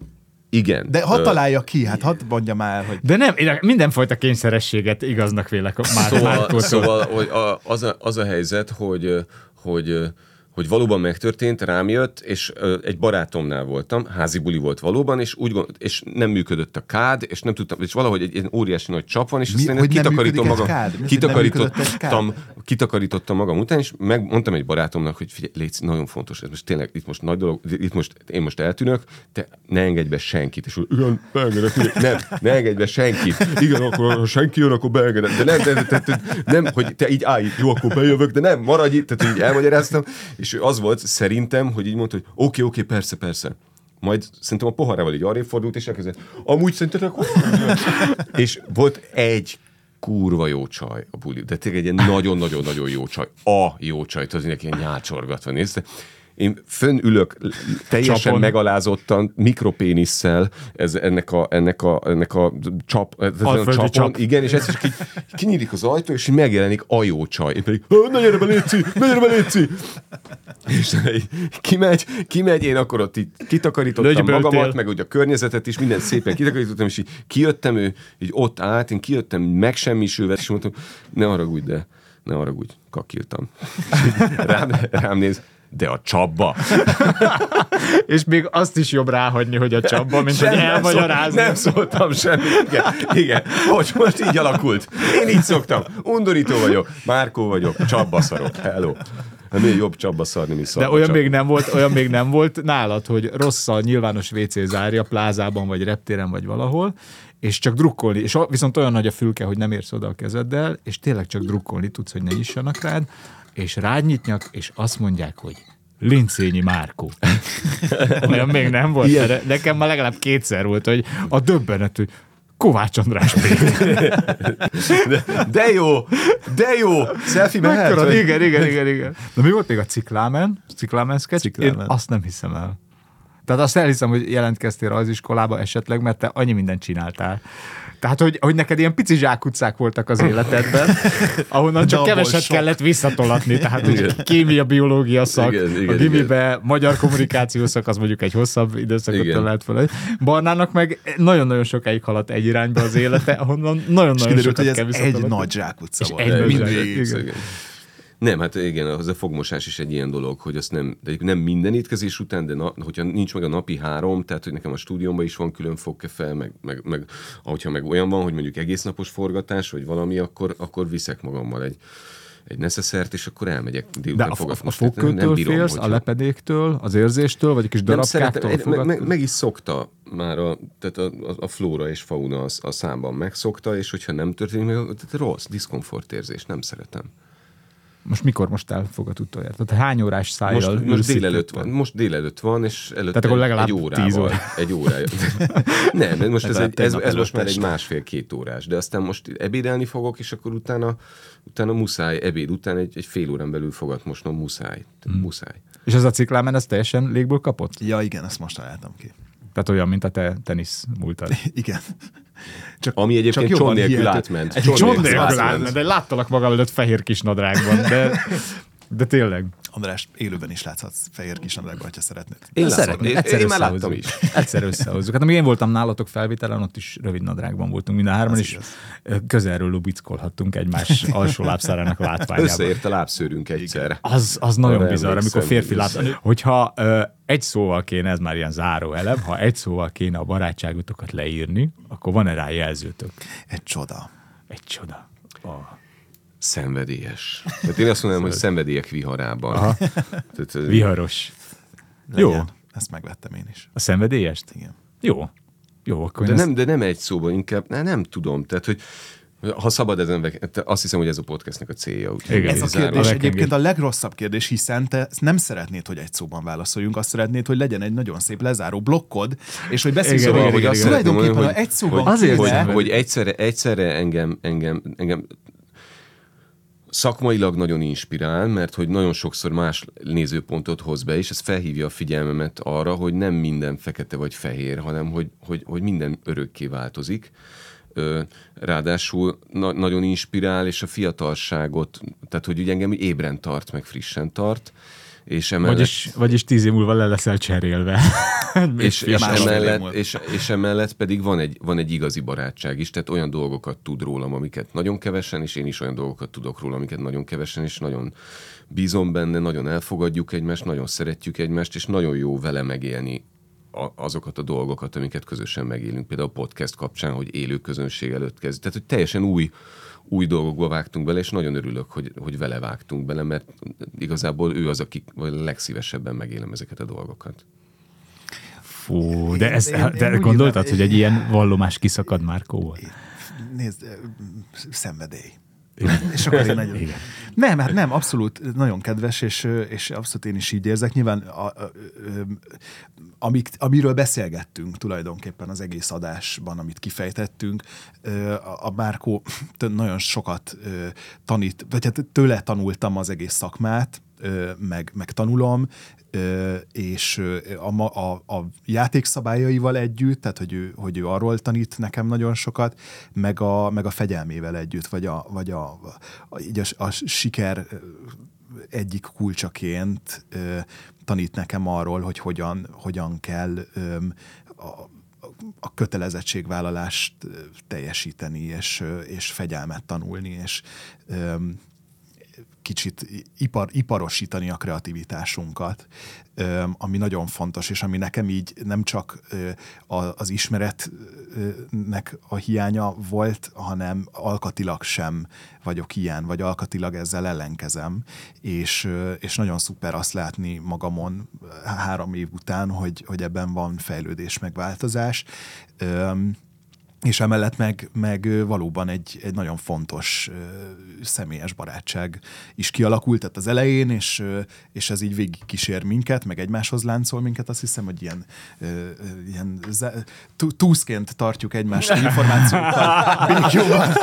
igen. De hadd Ö, találja ki, hát hadd mondja már, hogy De nem, én mindenfajta kényszerességet igaznak vélek már, Szóval, szóval hogy a, az, a, az a helyzet, hogy, hogy hogy valóban megtörtént, rám jött, és ö, egy barátomnál voltam, házi buli volt valóban, és úgy gond, és nem működött a kád, és nem tudtam, és valahogy egy, egy óriási nagy csap van, és Mi- aztán hogy kitakarítom magam, kád? Kitakarítottam, kitakarítottam magam után, és megmondtam egy barátomnak, hogy figyelj, légy, nagyon fontos, ez. Most tényleg, itt most nagy dolog, itt most én most eltűnök, te ne engedj be senkit, és úgy, igen, beengedek, nem, ne engedj be senkit, igen, akkor ha senki jön, akkor beengedek, de nem, de, de, de, de, nem, hogy te így állj, jó, akkor bejövök, de nem, maradj itt, tehát így elmagyaráztam, és az volt szerintem, hogy így mondta, hogy oké, oké, persze, persze. Majd szerintem a poharával így arrébb fordult, és elkezdett, amúgy szerintetek és volt egy kurva jó csaj a buli, de tényleg egy nagyon-nagyon-nagyon jó csaj. A jó csaj, tudod, mindenki ilyen nyálcsorgatva nézte. Én fönn ülök, teljesen Csapon. megalázottan, mikropénisszel, ez, ennek, a, ennek, a, ennek a csap, ez a csapon, csap. igen, és ez is így kinyílik az ajtó, és megjelenik a jó csaj. Én pedig, "Ó, ne gyere be, Léci, ne gyere be, Léci! És kimegy, kimegy, én akkor ott így kitakarítottam Lögyböltél. magamat, meg úgy a környezetet is, minden szépen kitakarítottam, és így kijöttem, ő így ott állt, én kijöttem megsemmisülve, és mondtam, ne haragudj, de ne haragudj, kakírtam. Rám, rám néz, de a csapba. És még azt is jobb ráhagyni, hogy a csapba, mint hogy Sem nem elmagyarázni. szól- Nem szóltam semmit. Igen, igen. Most, most így alakult. Én így szoktam. Undorító vagyok. Márkó vagyok. Csapba szarok. Hello. Hát miért jobb csapba szarni, mint De olyan még, nem volt, olyan még nem volt nálad, hogy rossz a nyilvános WC zárja, plázában, vagy reptéren, vagy valahol, és csak drukkolni, és viszont olyan nagy a fülke, hogy nem érsz oda a kezeddel, és tényleg csak drukkolni tudsz, hogy ne nyissanak rád, és rád nyitnak, és azt mondják, hogy Lincényi Márkó. Olyan még nem volt. Erre. Nekem már legalább kétszer volt, hogy a döbbenet, hogy Kovács András Péter. De, de jó, de jó. Selfie mehet? Vagy? igen, igen, igen, igen. Na mi volt még a ciklámen? Ciklámen sketch? Ciklámen. Én azt nem hiszem el. Tehát azt elhiszem, hogy jelentkeztél rajziskolába esetleg, mert te annyi mindent csináltál. Tehát, hogy, hogy neked ilyen pici zsákutcák voltak az életedben, ahonnan csak keveset sok. kellett visszatolatni. Tehát, hogy Igen. kémia, biológia szak, Igen, igen, a gimibe magyar kommunikáció szak, az mondjuk egy hosszabb időszakot Igen. lehet fel. Barnának meg nagyon-nagyon sokáig haladt egy irányba az élete, ahonnan nagyon-nagyon sokat hogy ez kell egy visszatolatni. nagy zsákutca volt. egy Mindig. Nem, hát igen, az a fogmosás is egy ilyen dolog, hogy azt nem, de nem minden étkezés után, de na, hogyha nincs meg a napi három, tehát hogy nekem a stúdiómban is van külön fogkefe, meg, meg, meg ahogyha meg olyan van, hogy mondjuk egésznapos forgatás, vagy valami, akkor, akkor viszek magammal egy, egy neszeszert, és akkor elmegyek De délután a, a, a fogatmos. Tehát fogkőtől félsz, a lepedéktől, az érzéstől, vagy a kis nem darabkáktól? a meg, meg, meg, is szokta már a, tehát a, a, a flóra és fauna a, a számban megszokta, és hogyha nem történik meg, tehát rossz, diszkomfort érzés, nem szeretem. Most mikor most elfogad utoljára? Tehát hány órás szájjal Most, most délelőtt van, most délelőtt van, és előtte Tehát akkor egy- legalább egy órával. 10 óra. Egy órája. Nem, de most ez, egy, ez, ez most már egy másfél-két órás, de aztán most ebédelni fogok, és akkor utána, utána muszáj, ebéd után egy, egy fél órán belül fogat mosnom, muszáj. Tehát Muszáj. És ez a ciklámen, ez teljesen légből kapott? Ja, igen, ezt most találtam ki. Tehát olyan, mint a te tenisz múltad. Igen. Csak, Ami egyébként jobban csont nélkül hihető. átment. Egy Csont csont nélkül átment, de láttalak magam előtt fehér kis nadrágban, de, de tényleg. András, élőben is láthatsz fehér kis nadrágban, ha szeretnéd. Én. Szeretném. Egyszer én már láttam is. Egyszer összehozzuk. Hát amíg én voltam nálatok felvételen, ott is rövid nadrágban voltunk mind a hárman, és közelről lubickolhattunk egymás alsó lábszárának látványában. Összeért a lábszőrünk egyszer. Az, az nagyon Arra bizarr, amikor férfi lát. Hogyha ö, egy szóval kéne, ez már ilyen záró elem, ha egy szóval kéne a barátságotokat leírni, akkor van-e rá jelzőtök? Egy csoda. Egy csoda. A Szenvedélyes. Tehát én azt mondanám, hogy szenvedélyek viharában. Tehát, ö, viharos. Legyen. Jó. Ezt megvettem én is. A szenvedélyest? Igen. Jó. Jó, akkor De nem, de nem egy szóban, inkább ne, nem tudom. Tehát, hogy Ha szabad ezen, azt hiszem, hogy ez a podcastnek a célja. Igen. Ez a kérdés Zárom. egyébként a legrosszabb kérdés, hiszen te nem szeretnéd, hogy egy szóban válaszoljunk, azt szeretnéd, hogy legyen egy nagyon szép lezáró blokkod, és hogy beszéljünk igen, hogy azt tulajdonképpen, hogy, egy szóban hogy, Azért hogy, hogy egyszerre, egyszerre engem, engem, engem szakmailag nagyon inspirál, mert hogy nagyon sokszor más nézőpontot hoz be, és ez felhívja a figyelmemet arra, hogy nem minden fekete vagy fehér, hanem hogy, hogy, hogy minden örökké változik. Ráadásul na- nagyon inspirál, és a fiatalságot, tehát hogy ugye engem ébren tart, meg frissen tart, és emellett... Vagyis, vagyis tíz év múlva le leszel cserélve. és, és, emellett, és, és emellett pedig van egy, van egy igazi barátság is, tehát olyan dolgokat tud rólam, amiket nagyon kevesen, és én is olyan dolgokat tudok róla, amiket nagyon kevesen, és nagyon bízom benne, nagyon elfogadjuk egymást, nagyon szeretjük egymást, és nagyon jó vele megélni a, azokat a dolgokat, amiket közösen megélünk. Például a podcast kapcsán, hogy élő közönség előtt kezd. Tehát, hogy teljesen új, új dolgokba vágtunk bele, és nagyon örülök, hogy, hogy vele vágtunk bele, mert igazából ő az, aki vagy legszívesebben megélem ezeket a dolgokat. Fú, de, ez, Én- én- de én gondoltad, érzem- hogy egy ilyen vallomás kiszakad Márkóval? Nézd, ö, szenvedély. És akkor én nagyon... Nem, hát nem, abszolút nagyon kedves, és, és abszolút én is így érzek. Nyilván a, a, ö, amik, amiről beszélgettünk tulajdonképpen az egész adásban, amit kifejtettünk, a, a Márkó nagyon sokat tanít, vagy hát tőle tanultam az egész szakmát, meg, meg tanulom, és a, a, a játékszabályaival együtt, tehát hogy ő, hogy ő arról tanít nekem nagyon sokat, meg a, meg a fegyelmével együtt, vagy a, vagy a, a, a, a siker egyik kulcsaként ö, tanít nekem arról, hogy hogyan, hogyan kell ö, a, a kötelezettségvállalást teljesíteni, és, és fegyelmet tanulni, és ö, kicsit ipar, iparosítani a kreativitásunkat, ami nagyon fontos, és ami nekem így nem csak az ismeretnek a hiánya volt, hanem alkatilag sem vagyok ilyen, vagy alkatilag ezzel ellenkezem, és, és nagyon szuper azt látni magamon három év után, hogy, hogy ebben van fejlődés, meg változás. Ö, és emellett meg, meg valóban egy, egy nagyon fontos ö, személyes barátság is kialakult tehát az elején, és, ö, és ez így végig kísér minket, meg egymáshoz láncol minket. Azt hiszem, hogy ilyen, ö, ilyen túszként tartjuk egymást információkkal. Békjóban.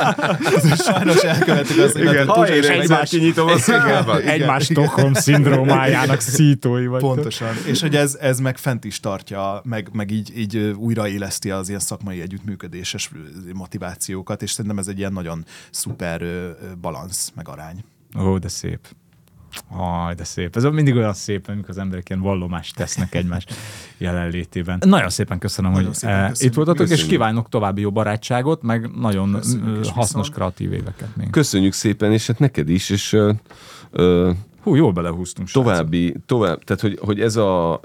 Sajnos elkövettük azt, hogy Igen, túl- és egymás- kinyitom a szakában. Egymás Stockholm szindrómájának szítói vagy. Pontosan. És hogy ez, ez meg fent is tartja, meg, meg így, így újraéleszti az ilyen szakmai együttműködéses ö, motivációkat, és szerintem ez egy ilyen nagyon szuper balansz, meg arány. Ó, de szép. Aj, de szép. Ez mindig olyan szép, amikor az emberek ilyen vallomást tesznek egymás jelenlétében. Nagyon szépen köszönöm, Nagyon hogy szépen eh, köszönjük. itt voltatok, és Köszönjük. kívánok további jó barátságot, meg nagyon Köszönjük, és hasznos, viszont. kreatív éveket még. Köszönjük szépen, és hát neked is, és ö, ö, Hú, jól belehúztunk. srácok. további, tovább, tehát hogy, hogy ez a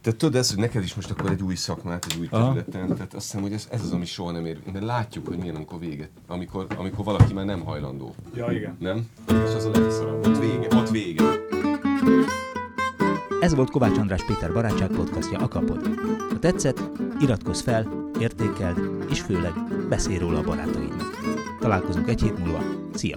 tehát tudod ezt, hogy neked is most akkor egy új szakmát, egy új Aha. területen, tehát azt hiszem, hogy ez, ez az, ami soha nem ér, de látjuk, hogy milyen, amikor véget, amikor, amikor valaki már nem hajlandó. Ja, igen. Nem? És az a legszarabb. Ott vége, ott vége. Ez volt Kovács András Péter barátság podcastja a Kapod. Ha tetszett, iratkozz fel, értékeld, és főleg beszélj róla a barátaidnak. Találkozunk egy hét múlva. Szia!